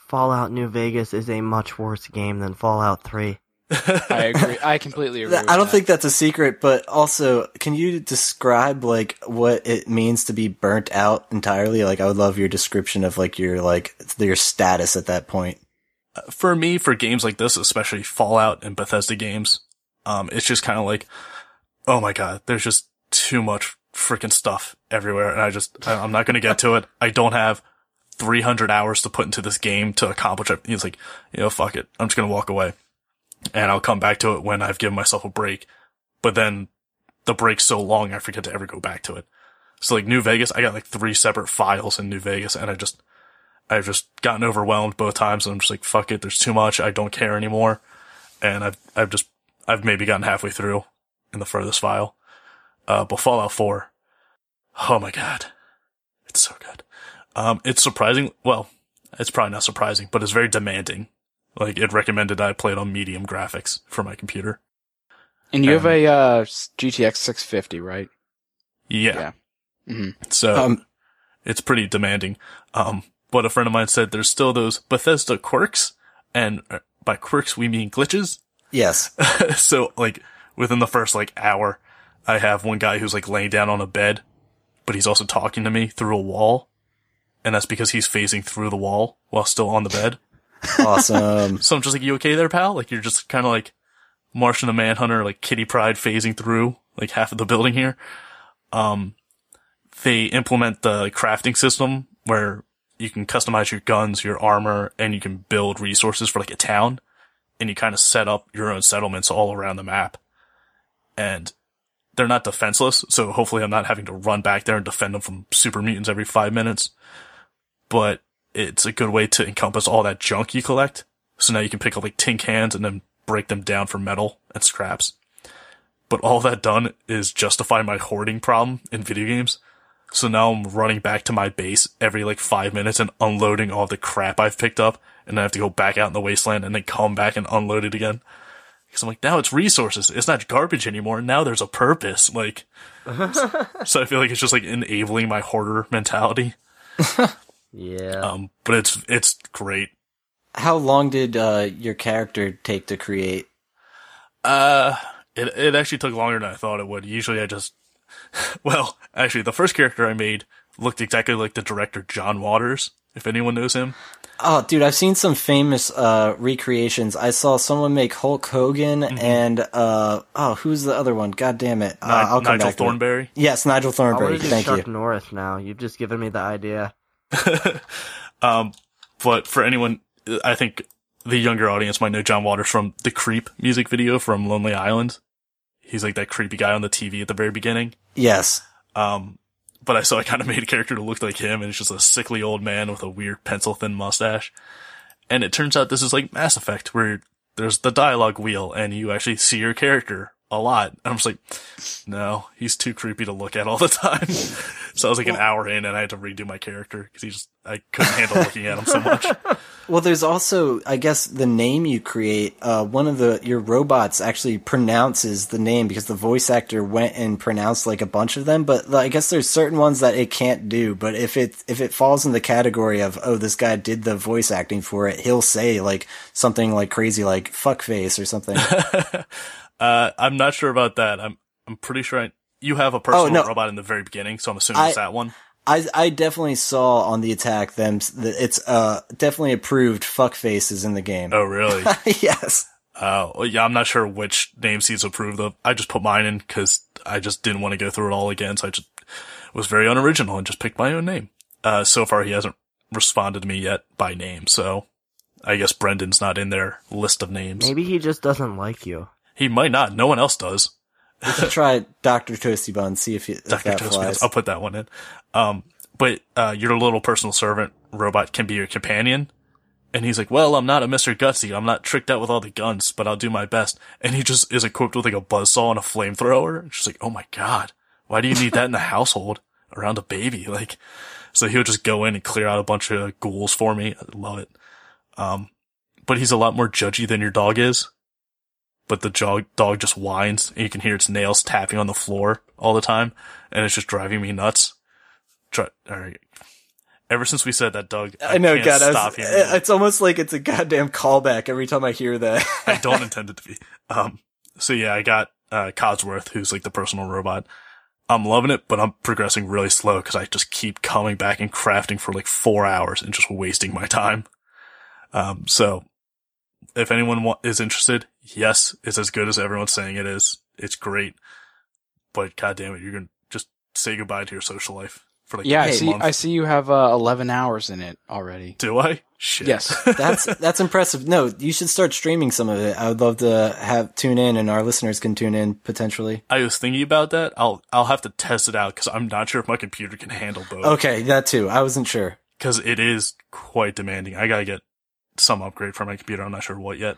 Fallout New Vegas is a much worse game than Fallout Three. I agree. I completely agree. with I don't that. think that's a secret, but also, can you describe like what it means to be burnt out entirely? Like, I would love your description of like your like your status at that point. For me, for games like this, especially Fallout and Bethesda games, um, it's just kind of like, oh my god, there's just too much freaking stuff everywhere, and I just, I, I'm not gonna get to it. I don't have 300 hours to put into this game to accomplish it. It's like, you know, fuck it. I'm just gonna walk away. And I'll come back to it when I've given myself a break. But then the break's so long, I forget to ever go back to it. So like New Vegas, I got like three separate files in New Vegas and I just, I've just gotten overwhelmed both times and I'm just like, fuck it, there's too much, I don't care anymore. And I've, I've just, I've maybe gotten halfway through in the furthest file. Uh, but Fallout 4, oh my god. It's so good. Um, it's surprising, well, it's probably not surprising, but it's very demanding. Like, it recommended I play it on medium graphics for my computer. And you have Um, a uh, GTX 650, right? Yeah. Yeah. hmm So, Um, it's pretty demanding. Um, but a friend of mine said there's still those Bethesda quirks, and uh, by quirks we mean glitches. yes. so like within the first like hour, I have one guy who's like laying down on a bed, but he's also talking to me through a wall, and that's because he's phasing through the wall while still on the bed. Awesome. So I'm just like, you okay there, pal? Like you're just kind of like Martian the Manhunter, like Kitty Pryde phasing through like half of the building here. Um, they implement the crafting system where you can customize your guns, your armor, and you can build resources for like a town, and you kind of set up your own settlements all around the map. And they're not defenseless, so hopefully I'm not having to run back there and defend them from super mutants every five minutes. But it's a good way to encompass all that junk you collect. So now you can pick up like tin cans and then break them down for metal and scraps. But all that done is justify my hoarding problem in video games. So now I'm running back to my base every like five minutes and unloading all the crap I've picked up. And I have to go back out in the wasteland and then come back and unload it again. Cause I'm like, now it's resources. It's not garbage anymore. Now there's a purpose. Like, so I feel like it's just like enabling my hoarder mentality. Yeah. Um, but it's, it's great. How long did uh, your character take to create? Uh, it it actually took longer than I thought it would. Usually, I just, well, actually, the first character I made looked exactly like the director John Waters. If anyone knows him, Oh, dude, I've seen some famous uh, recreations. I saw someone make Hulk Hogan and uh, oh, who's the other one? God damn it! Uh, Ni- I'll come Nigel back to. Thornberry. Yes, Nigel Thornberry. to do Thank Chuck you. Norris now. You've just given me the idea. Um, but for anyone, I think the younger audience might know John Waters from the Creep music video from Lonely Island. He's like that creepy guy on the TV at the very beginning. Yes. Um, but I so I kind of made a character to look like him, and it's just a sickly old man with a weird pencil thin mustache. And it turns out this is like Mass Effect, where there's the dialogue wheel, and you actually see your character a lot. And I'm just like, no, he's too creepy to look at all the time. so I was like an hour in and I had to redo my character because he just, I couldn't handle looking at him so much. Well, there's also, I guess, the name you create. Uh, one of the your robots actually pronounces the name because the voice actor went and pronounced like a bunch of them. But I guess there's certain ones that it can't do. But if it if it falls in the category of oh this guy did the voice acting for it, he'll say like something like crazy like fuck face or something. Uh, I'm not sure about that. I'm, I'm pretty sure I, you have a personal Oh, no. robot in the very beginning, so I'm assuming I- it's that one. I I definitely saw on the attack them that it's uh definitely approved fuck faces in the game. Oh, really? yes. Uh, yeah, I'm not sure which names he's approved of. I just put mine in because I just didn't want to go through it all again. So I just was very unoriginal and just picked my own name. Uh, so far he hasn't responded to me yet by name. So I guess Brendan's not in their list of names. Maybe he just doesn't like you. He might not. No one else does. We should try Doctor Toasty Bun see if, you, if Dr. that Toast flies. I'll put that one in. Um, but, uh, your little personal servant robot can be your companion. And he's like, well, I'm not a Mr. Gutsy. I'm not tricked out with all the guns, but I'll do my best. And he just is equipped with like a buzzsaw and a flamethrower. She's like, oh my God, why do you need that in the household around a baby? Like, so he'll just go in and clear out a bunch of ghouls for me. I love it. Um, but he's a lot more judgy than your dog is. But the dog, dog just whines and you can hear its nails tapping on the floor all the time. And it's just driving me nuts. Try, all right. Ever since we said that, Doug, I, I know, God. I was, it. it's almost like it's a goddamn callback every time I hear that. I don't intend it to be. Um, so yeah, I got, uh, Codsworth, who's like the personal robot. I'm loving it, but I'm progressing really slow because I just keep coming back and crafting for like four hours and just wasting my time. Um, so if anyone wa- is interested, yes, it's as good as everyone's saying it is. It's great, but god damn it, you're gonna just say goodbye to your social life for like Yeah, I a see. month. I see you have uh, 11 hours in it already. Do I? Shit. Yes. that's that's impressive. No, you should start streaming some of it. I would love to have tune in, and our listeners can tune in potentially. I was thinking about that. I'll I'll have to test it out because I'm not sure if my computer can handle both. Okay, that too. I wasn't sure. Because it is quite demanding. I gotta get some upgrade for my computer. I'm not sure what yet.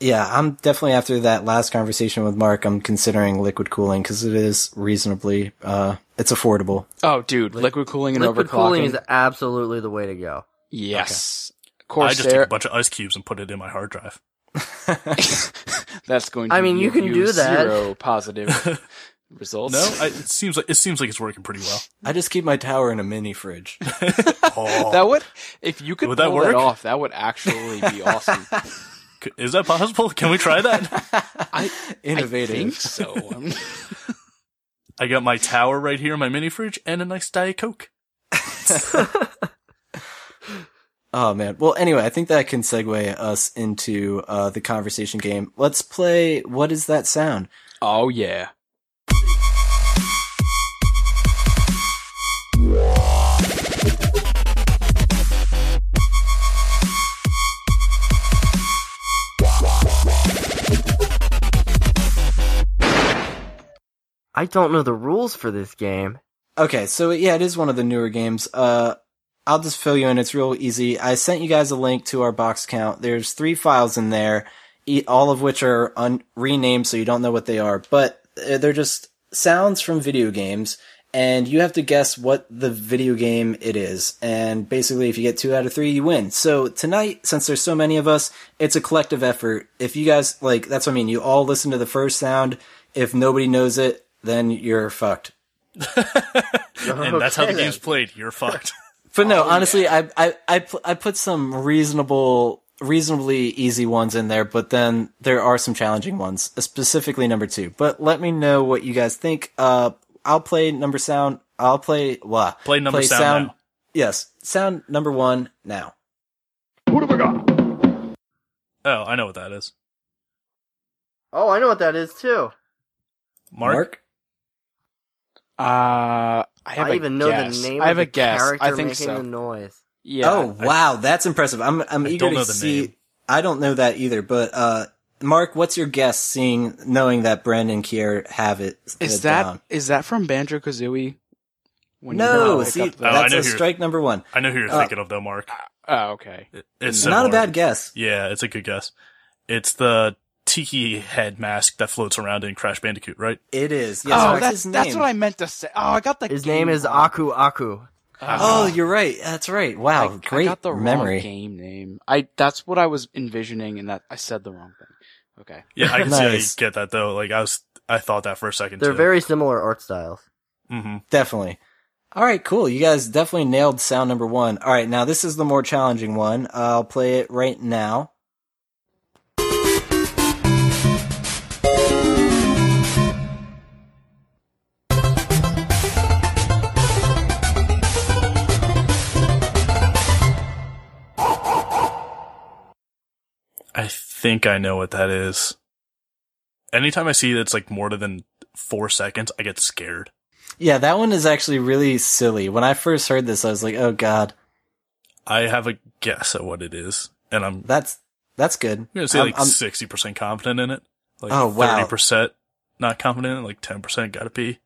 Yeah, I'm definitely after that last conversation with Mark. I'm considering liquid cooling because it is reasonably, uh, it's affordable. Oh, dude, liquid cooling and Liquid overclocking. cooling is absolutely the way to go. yes. Of course, I just take a bunch of ice cubes and put it in my hard drive. That's going to I mean, you give can do that. Zero positive results. No, I, it seems like it seems like it's working pretty well. I just keep my tower in a mini fridge. Oh, that would, if you could Would that pull work? that off, that would actually be awesome. is that possible? Can we try that? I, I think so. I got my tower right here in my mini fridge and a nice diet coke. Oh man. Well, anyway, I think that can segue us into uh, the conversation game. Let's play. What is that sound? oh yeah. I don't know the rules for this game. Okay, so yeah, it is one of the newer games. Uh, I'll just fill you in. It's real easy. I sent you guys a link to our box count. There's three files in there, all of which are un- renamed, so you don't know what they are. But uh, they're just sounds from video games, and you have to guess what the video game it is. And basically, if you get two out of three, you win. So tonight, since there's so many of us, it's a collective effort. If you guys like, that's what I mean. You all listen to the first sound. If nobody knows it, then you're fucked. And that's how the game's played. You're fucked. But Oh, no, honestly, I I I pu- I put some reasonable, reasonably easy ones in there, but then there are some challenging ones, specifically number two. But let me know what you guys think. Uh, I'll play number sound. I'll play wah. Play number sound now. Yes, sound number one now. What have I got? Oh, I know what that is. Oh, I know what that is too. Mark. Uh, I have I a even know guess. the name I have of a the guess. character I think making so. the noise. Yeah. oh wow, that's impressive. I'm I'm I eager don't to know the see. name. I don't know that either, but uh, Mark, what's your guess? Seeing knowing that Brandon and Kier have it. Is uh, that down? is that from Banjo Kazooie? no? See, Oh, I that's know a strike number one. I know who you're Uh, thinking of though, Mark. Oh, okay. It- It's Not a bad guess. Yeah, it's a good guess. It's the tiki head mask that floats around in Crash Bandicoot, right? It is. Yes, oh, that's his that's what I meant to say. Oh, I got the His game name is wrong. Aku Aku. Oh, you're right. That's right. Wow, I, great I got the memory. wrong game name. I that's what I was envisioning, and that I said the wrong thing. Okay. Yeah, I can see how you get that though. Like I was, I thought that for a second They're too. very similar art styles. hmm Definitely. All right, cool. You guys definitely nailed sound number one. All right, now this is the more challenging one. I'll play it right now. Think I know what that is. Anytime I see that it's like more than four seconds, I get scared. Yeah, that one is actually really silly. When I first heard this, I was like, "Oh God, I have a guess at what it is, and I'm that's that's good." I'm gonna say I'm- like sixty percent confident in it. Like Oh, wow. thirty percent not confident in it. Like ten percent gotta be.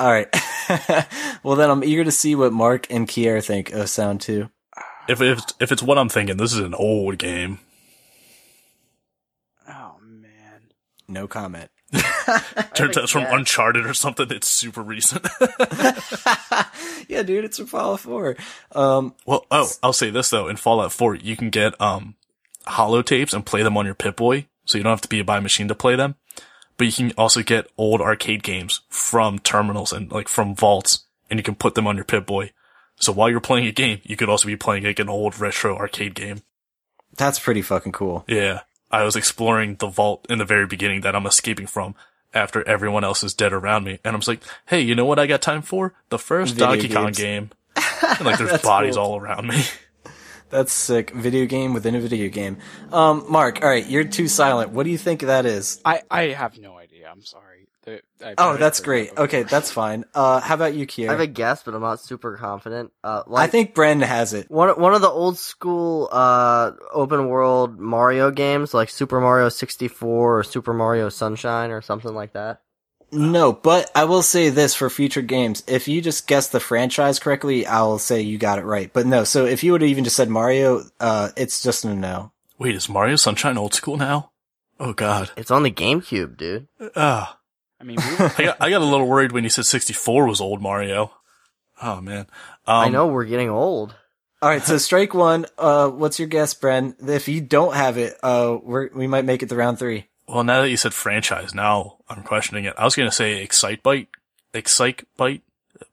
all right. well, then I'm eager to see what Mark and Kier think of Sound Two. If if if it's what I'm thinking, this is an old game. Oh man. No comment. Turns out it's from. Uncharted or something. It's super recent. yeah, dude, it's from Fallout Four. Um, well, oh, I'll say this though. In Fallout 4, you can get um holotapes and play them on your Pip Boy, so you don't have to be a a machine to play them. But you can also get old arcade games from terminals and like from vaults, and you can put them on your Pip Boy. So while you're playing a game, you could also be playing like an old retro arcade game. that's pretty fucking cool. Yeah. I was exploring the vault in the very beginning that I'm escaping from after everyone else is dead around me. And I was like, hey, you know what I got time for? The first Video Donkey Kong game. And like there's bodies cool. all around me. That's sick. Video game within a video game. Um, Mark, all right, you're too silent. What do you think that is? I I have no idea. I'm sorry. The- I've Oh, that's great. Okay, that's fine. Uh, how about you, Kier? I have a guess, but I'm not super confident. Uh, I think Bren has it. one one of the old school uh open world Mario games, like Super Mario 64 or Super Mario Sunshine or something like that. No, but I will say this for future games. If you just guess the franchise correctly, I'll say you got it right. But no, so if you would have even just said Mario, uh, it's just a no. Wait, is Mario Sunshine old school now? Oh god. It's on the GameCube, dude. Ah. I mean, we, I got, I got a little worried when you said 64 was old Mario. Oh man. Um, I know we're getting old. All right, so strike one. Uh, what's your guess, Bren? If you don't have it, uh, we're, we might make it to round three. Well, now that you said franchise, now I'm questioning it. I was gonna say Excite Bite, Excite Bite,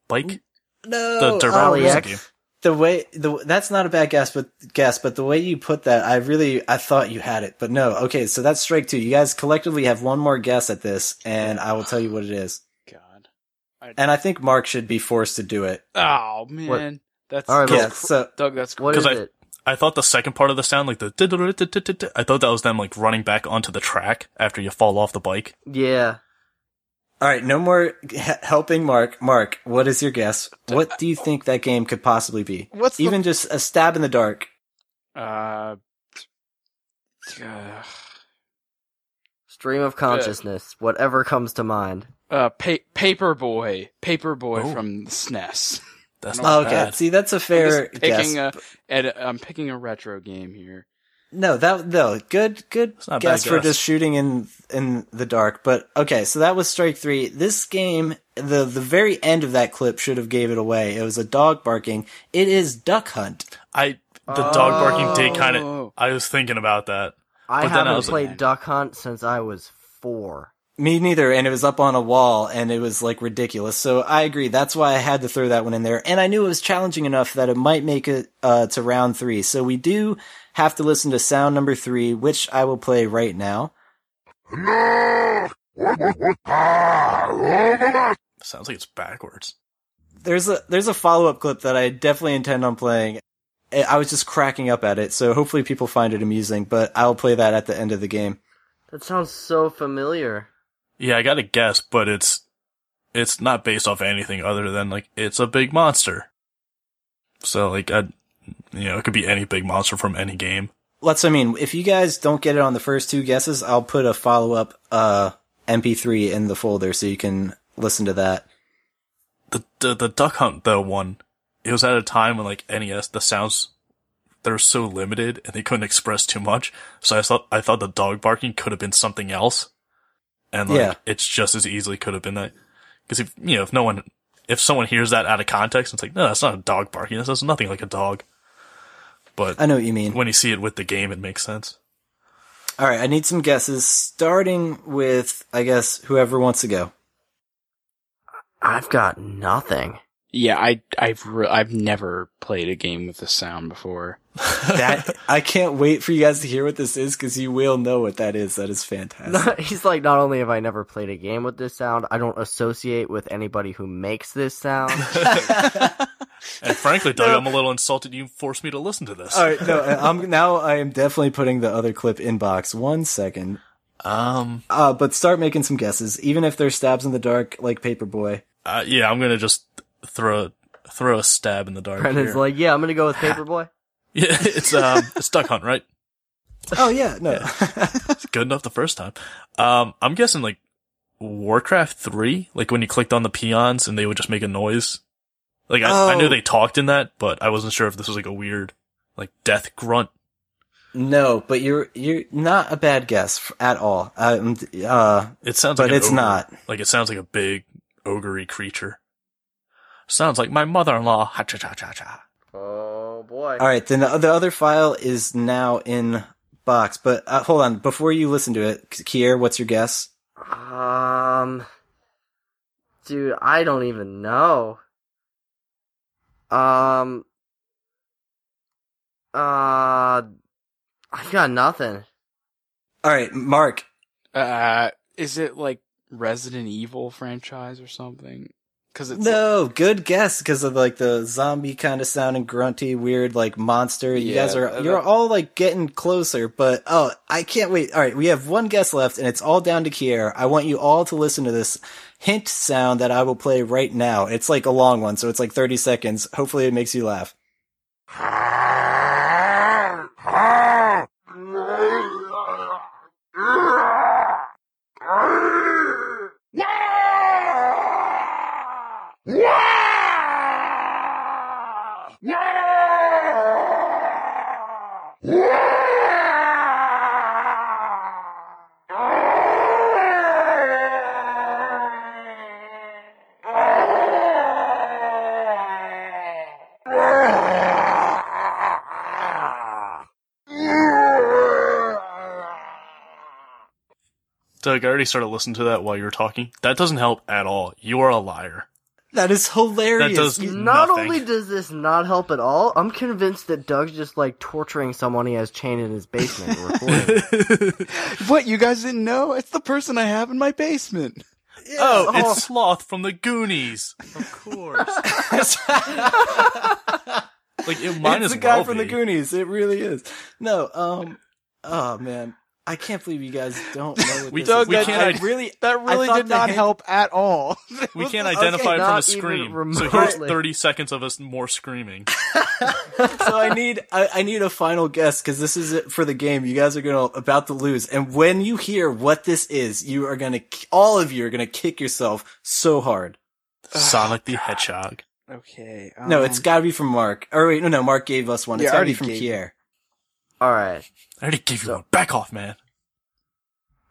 Bike, No, the Dirt Rally Racing X. game. the way the that's not a bad guess, but guess, but the way you put that, I really I thought you had it, but no. Okay, so that's strike two. You guys collectively have one more guess at this, and I will tell you what it is. God. And I think Mark should be forced to do it. Oh man, that's All right, Yeah. well, So Doug. That's What Because I- it? I thought the second part of the sound, like the, I thought that was them like running back onto the track after you fall off the bike. Yeah. All right, no more he- helping Mark. Mark, what is your guess? What do you think that game could possibly be? what's the- Even just a stab in the dark. uh, uh, Stream of consciousness. Whatever comes to mind. uh, pa- Paperboy, Paperboy Oh. from the SNES. That's Oh, not okay, bad. see, that's a I'm fair just guess. picking a, and I'm picking a retro game here. No, that no good good It's guess bad for just shooting in in the dark. But okay, so that was strike three. This game, the the very end of that clip should have gave it away. It was a dog barking. It is Duck Hunt. I the dog barking did kind of. Oh. I was thinking about that. I But then I haven't like- played Duck Hunt since I was four. Me neither, and it was up on a wall, and it was like ridiculous. So I agree. That's why I had to throw that one in there, and I knew it was challenging enough that it might make it uh, to round three. So we do have to listen to sound number three, which I will play right now. Sounds like it's backwards. there's a there's a follow up clip that I definitely intend on playing. I I was just cracking up at it, so hopefully people find it amusing. But I'll play that at the end of the game. That sounds so familiar. Yeah, I got to guess, but it's it's not based off anything other than like it's a big monster. So like I, you know, it could be any big monster from any game. Let's. I mean, if you guys don't get it on the first two guesses, I'll put a follow up uh, MP3 in the folder so you can listen to that. The, the the Duck Hunt though one, it was at a time when like NES the sounds they're so limited and they couldn't express too much. So I thought I thought the dog barking could have been something else, and like Yeah. it's just as easily could have been that. Because if you know if no one if someone hears that out of context, it's like no, that's not a dog barking. This is nothing like a dog. But I know what you mean. when you see it with the game, it makes sense. All right, I need some guesses, starting with, I guess, whoever wants to go. I've got nothing. Yeah, I I've re- I've never played a game with this sound before. That I can't wait for you guys to hear what this is because you will know what that is. That is fantastic. He's like, not only have I never played a game with this sound, I don't associate with anybody who makes this sound. And frankly, Doug, I'm a little insulted you forced me to listen to this. All right, no, I'm now. I am definitely putting the other clip in box. One second. Um, Uh, but start making some guesses, even if they're stabs in the dark, like Paperboy. uh, yeah, I'm gonna just throw throw a stab in the dark. Brendan's here. like, yeah, I'm gonna go with Paperboy. yeah, it's um, it's Duck Hunt, right? Oh yeah, no. It's good enough the first time. Um, I'm guessing like Warcraft three, like when you clicked on the peons and they would just make a noise. Like I, I knew Oh. they talked in that, but I wasn't sure if this was like a weird, like death grunt. no, but you're you're not a bad guess at all. Um, uh, It sounds But like it's ogre. not. Like it sounds like a big ogre creature. Sounds like my mother-in-law. Ha cha cha cha cha. Oh boy. all right. Then the, the other file is now in box. But uh, hold on, before you listen to it, Kier, what's your guess? Um, dude, I don't even know. Um, uh, I've got nothing. All right, Mark. Uh, is it like Resident Evil franchise or something? Because it's No, good guess because of like the zombie kind of sounding grunty, weird like monster. You Yeah, guys are you're all like getting closer, but oh, I can't wait. All right, we have one guess left, and it's all down to Kier. I want you all to listen to this hint sound that I will play right now. It's like a long one, so it's like 30 seconds. Hopefully, it makes you laugh. Doug, I already started listening to that while you were talking. That doesn't help at all. You are a liar. That is hilarious. That does- Not Nothing. only does this not help at all, I'm convinced that Doug's just like torturing someone he has chained in his basement recording. what you guys didn't know? It's the person I have in my basement. oh, Oh. it's Sloth from the Goonies. Of course. like it might it's as the guy well from the. Goonies. It really is. No, um, oh man, I can't believe you guys don't know what We- this Doug, is. we I- can't- I really. That really thought did not hint- help at all. We can't Okay, identify it from not a even scream. So here's 30 seconds of us more screaming. so I need I, I need a final guess because this is it for the game. You guys are gonna about to lose, and when you hear what this is, you are gonna all of you are gonna kick yourself so hard. Sonic the Hedgehog. okay. no, it's um, got to be from Mark. Or wait, no, no, Mark gave us one. Yeah, It's I got to be already from gave Kier. all right. I already gave you one. Back off, man.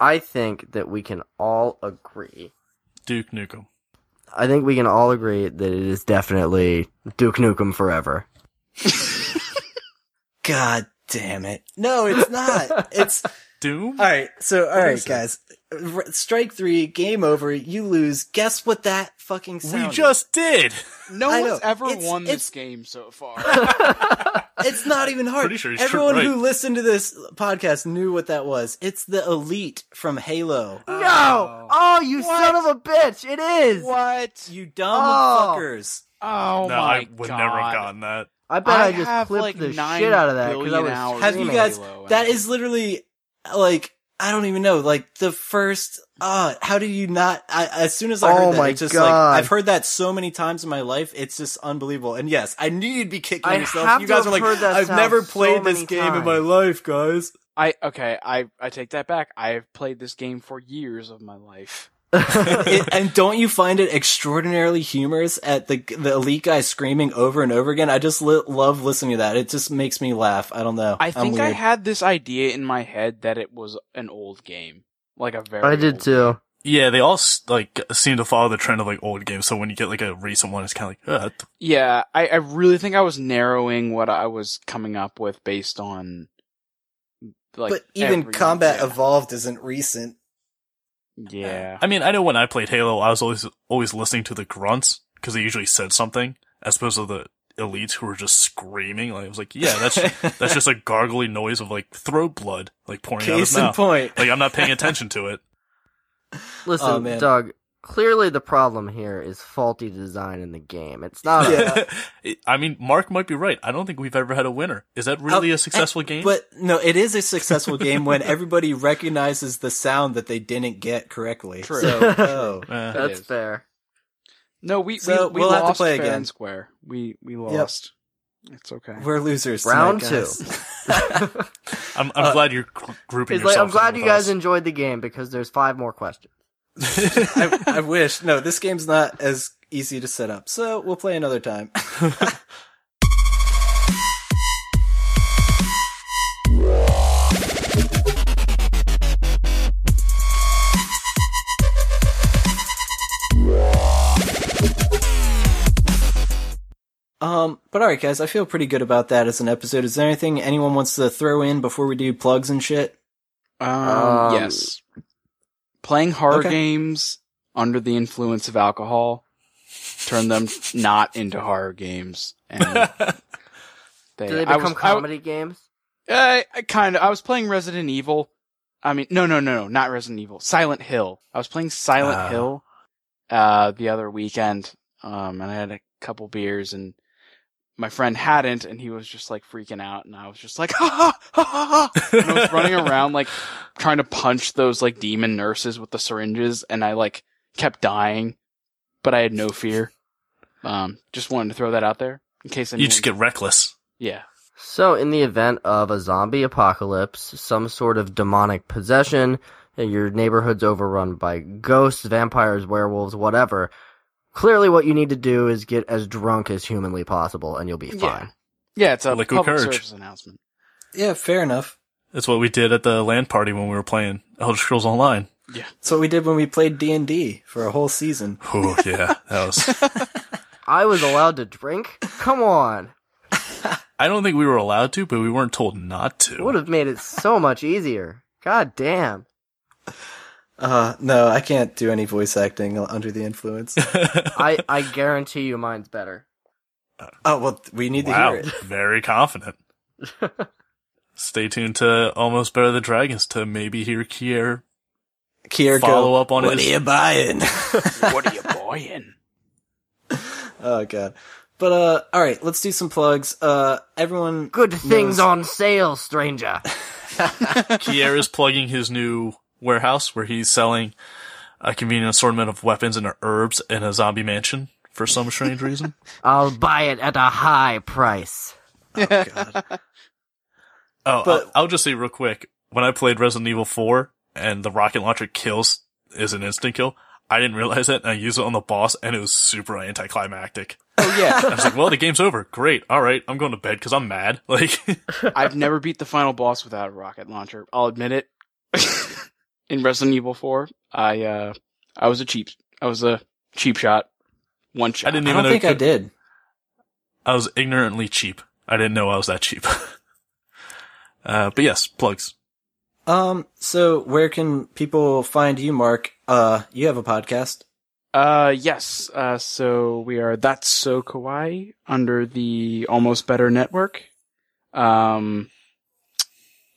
I think that we can all agree. Duke Nukem. I think we can all agree that it is definitely Duke Nukem Forever. God damn it! No, it's not. it's Doom? all right. So all right, is it? guys. R- Strike three, game over. You lose. Guess what that fucking sound we is? just did. no I one's know. ever It's- won it's- this game so far. It's not even hard. Pretty sure he's Everyone right. who listened to this podcast knew what that was. It's the elite from Halo. No! Oh, oh you son of a bitch! It is! what? You dumb Oh. fuckers. Oh no, my I would god. never have gotten that. I bet I, I just have, clipped like, the shit out of that because I was Have you guys? Halo, That and- is literally like I don't even know. Like the first. Uh, how do you not? I, as soon as I heard Oh that, my it's just God. like I've heard that so many times in my life. It's just unbelievable. And yes, I knew you'd be kicking I yourself. You guys are like, I've sound never so played this many game in my life, guys. I okay. I I take that back. I have played this game for years of my life. It- and don't you find it extraordinarily humorous at the the elite guy screaming over and over again? I just li- love listening to that. It just makes me laugh. I don't know. I think I had this idea in my head that it was an old game, like a very. I did old too. Yeah, they all like seem to follow the trend of like old games. So when you get like a recent one, it's kind of like, uh, th- Yeah, I, I really think I was narrowing what I was coming up with based on. Like, but even every- Combat yeah. Evolved isn't recent. Yeah. I mean, I know when I played Halo, I was always always listening to the grunts because they usually said something, as opposed to the elites who were just screaming. Like I was like, yeah, that's that's just a gargly noise of like throat blood like pouring out of his Case in mouth. point. Like I'm not paying attention to it. Listen, Oh, man. Doug. Clearly, the problem here is faulty design in the game. It's not. Yeah. I mean, Mark might be right. I don't think we've ever had a winner. Is that really Oh, a successful game? But no, it is a successful game when everybody recognizes the sound that they didn't get correctly. True. So, oh. Eh. that's fair. No, we So, we, we we'll have to lost play fair again. and square. We we lost. It's okay. we're losers. Round tonight, two. I'm, I'm Uh, glad you're grouping like yourself. I'm glad in you guys us. enjoyed the game because there's five more questions. I, I wish. No, this game's not as easy to set up. So we'll play another time. Um, but alright guys, I feel pretty good about that as an episode. Is there anything anyone wants to throw in before we do plugs and shit? Um, Um, yes. Playing horror Okay. games under the influence of alcohol turn them not into horror games. And they, Do they become was- I- comedy games? I, I kind of. I was playing Resident Evil. I mean, no, no, no, no, not Resident Evil. Silent Hill. I was playing Silent Ah. Hill uh the other weekend. Um, and I had a couple beers, and my friend hadn't, and he was just like freaking out, and I was just like, ha ha ha ha, ha. and I was running around like trying to punch those like demon nurses with the syringes, and I like kept dying, but I had no fear. Um, just wanted to throw that out there in case anyone. you just get reckless. yeah. So, in the event of a zombie apocalypse, some sort of demonic possession, and your neighborhood's overrun by ghosts, vampires, werewolves, whatever, clearly what you need to do is get as drunk as humanly possible, and you'll be fine. Yeah, it's a Liquid public courage. service announcement. Yeah, fair enough. That's what we did at the LAN party when we were playing Elder Scrolls Online. Yeah, that's what we did when we played D and D for a whole season. Oh yeah, that was. I was allowed to drink? Come on. I don't think we were allowed to, but we weren't told not It to. would have made it so much easier. God damn. Uh, no, I can't do any voice acting under the influence. I, I guarantee you mine's better. oh well, we need to hear it. very confident. Stay tuned to Almost Better Than Dragons to maybe hear Kier. Kier, Follow go, up on it. what his- are you buying? what are you buying? oh god. But uh, all right, let's do some plugs. Uh, everyone, Good things knows- on sale, stranger. Kier is plugging his new warehouse where he's selling a convenient assortment of weapons and herbs in a zombie mansion for some strange reason. I'll buy it at a high price. Oh god. Oh, But- I'll, I'll just say real quick. When I played Resident Evil 4 and the rocket launcher kills is an instant kill, I didn't realize it and I used it on the boss and it was super anticlimactic. Oh yeah, I was like, well, the game's over. Great. All right. I'm going to bed because I'm mad. Like, I've never beat the final boss without a rocket launcher. I'll admit it. In Resident Evil 4, I uh, I was a cheap, I was a cheap shot, one shot. I didn't I even don't know think it I did. I was ignorantly cheap. I didn't know I was that cheap. uh, but yes, plugs. Um, so where can people find you, Mark? Uh, you have a podcast. Uh, yes. Uh, so we are That's So Kawaii under the Almost Better Network. Um,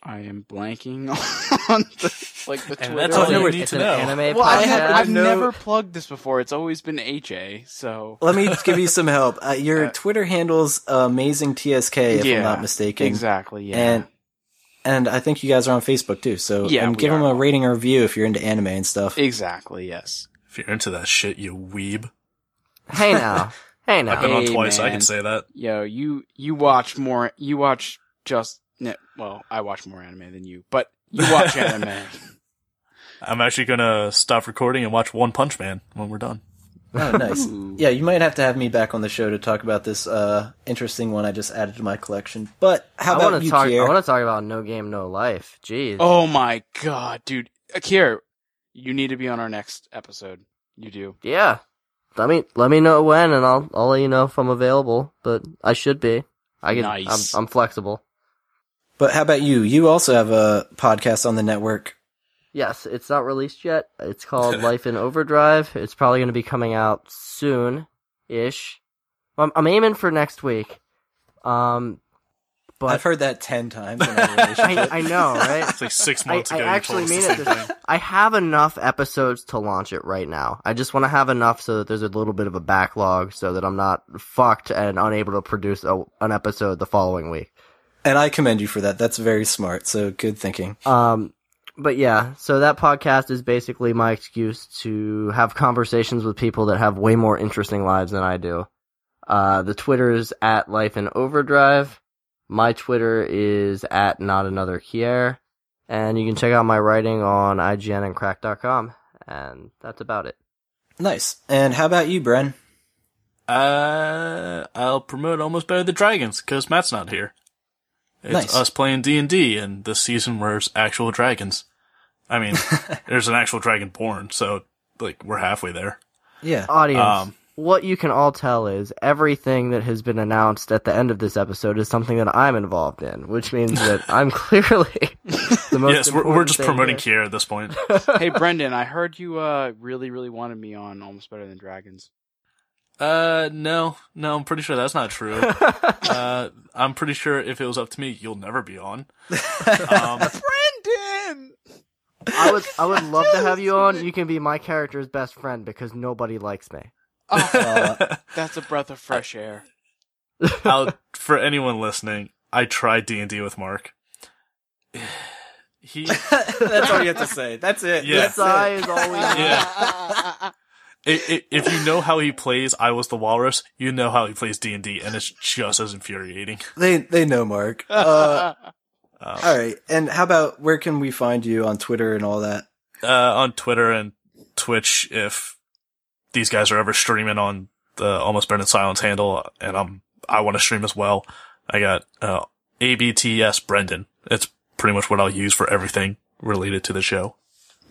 I am blanking on the, like the Twitter. that's all you you need need it's to an know. anime well, I have, I I've know- never plugged this before. It's always been HA. So Let me give you some help. Uh, your Uh, Twitter handle's amazing TSK, if Yeah, I'm not mistaken. exactly. Yeah. And and I think you guys are on Facebook too. So Yeah, um, we give them a rating or review if you're into anime and stuff. exactly. Yes. If you're into that shit, you weeb. hey now. Hey now. I've now. been on Hey, twice. I can say that. Yo, you you watch more. You watch just. Ne- Well, I watch more anime than you, but you watch anime. I'm actually gonna stop recording and watch One Punch Man when we're done. Oh, nice. yeah, you might have to have me back on the show to talk about this uh, interesting one I just added to my collection. But how I about want to you, talk. Kier? I want to talk about No Game No Life. Jeez. Oh my god, dude. Akira, you need to be on our next episode. You do. Yeah. Let me let me know when, and I'll I'll let you know if I'm available. But I should be. I can. Nice. I'm, I'm flexible. But how about you? You also have a podcast on the network. Yes, it's not released yet. It's called Life in Overdrive. It's probably going to be coming out soon, ish. I'm, I'm aiming for next week. Um, but I've heard that ten times in I. I know, right? It's like six I, months I ago. actually you mean it. This. I have enough episodes to launch it right now. I just want to have enough so that there's a little bit of a backlog, so that I'm not fucked and unable to produce a, an episode the following week. And I commend you for that. That's very smart. So good thinking. Um, but yeah, so that podcast is basically my excuse to have conversations with people that have way more interesting lives than I do. Uh, the Twitter is at Life in Overdrive. My Twitter is at Not Another Kier. And you can check out my writing on IGN and cracked.com. And that's about it. Nice. And how about you, Bren? Uh, I'll promote almost better than dragons because Matt's not here. It's Nice. us playing D and D, and this season there's actual dragons. I mean, there's an actual dragon born, so like we're halfway there. Yeah. Audience, Um, what you can all tell is everything that has been announced at the end of this episode is something that I'm involved in, which means that I'm clearly the most yes, we're, we're just promoting here. Kier at this point. hey, Brendan, I heard you uh really, really wanted me on Almost Better Than Dragons. Uh, no, no, I'm pretty sure that's not true. uh, I'm pretty sure if it was up to me, you'll never be on. Um, Brendan! I would I would love to have you on. You can be my character's best friend because nobody likes me. Oh, Uh, that's a breath of fresh air. I'll, for anyone listening, I tried D and D with Mark. He, that's all you have to say. That's it. Yeah. That's This eye it. is all we need. yeah. I i if you know how he plays, I was the walrus. You know how he plays D and D, and it's just as infuriating. They they know Mark. Uh, Um, all right. And how about where can we find you on Twitter and all that? uh, on Twitter and Twitch, if these guys are ever streaming on the Almost Better Than Silence handle, and I'm I want to stream as well. I got uh, ABTS Brendan. It's pretty much what I'll use for everything related to the show.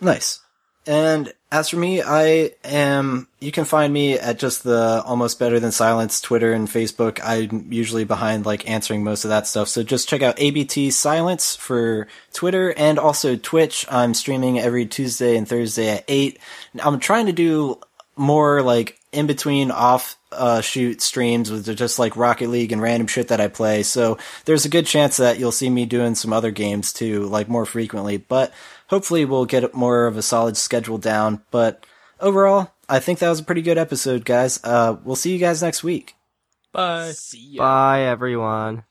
Nice. And as for me, I am, you can find me at just the almost better than silence Twitter and Facebook. I'm usually behind like answering most of that stuff. So just check out ABT silence for Twitter and also Twitch. I'm streaming every Tuesday and Thursday at eight. I'm trying to do more like in between off uh, shoot streams with just like Rocket League and random shit that I play. So there's a good chance that you'll see me doing some other games too, like more frequently. But hopefully we'll get more of a solid schedule down. But overall, I think that was a pretty good episode, guys. Uh, we'll see you guys next week. Bye. See ya. Bye everyone.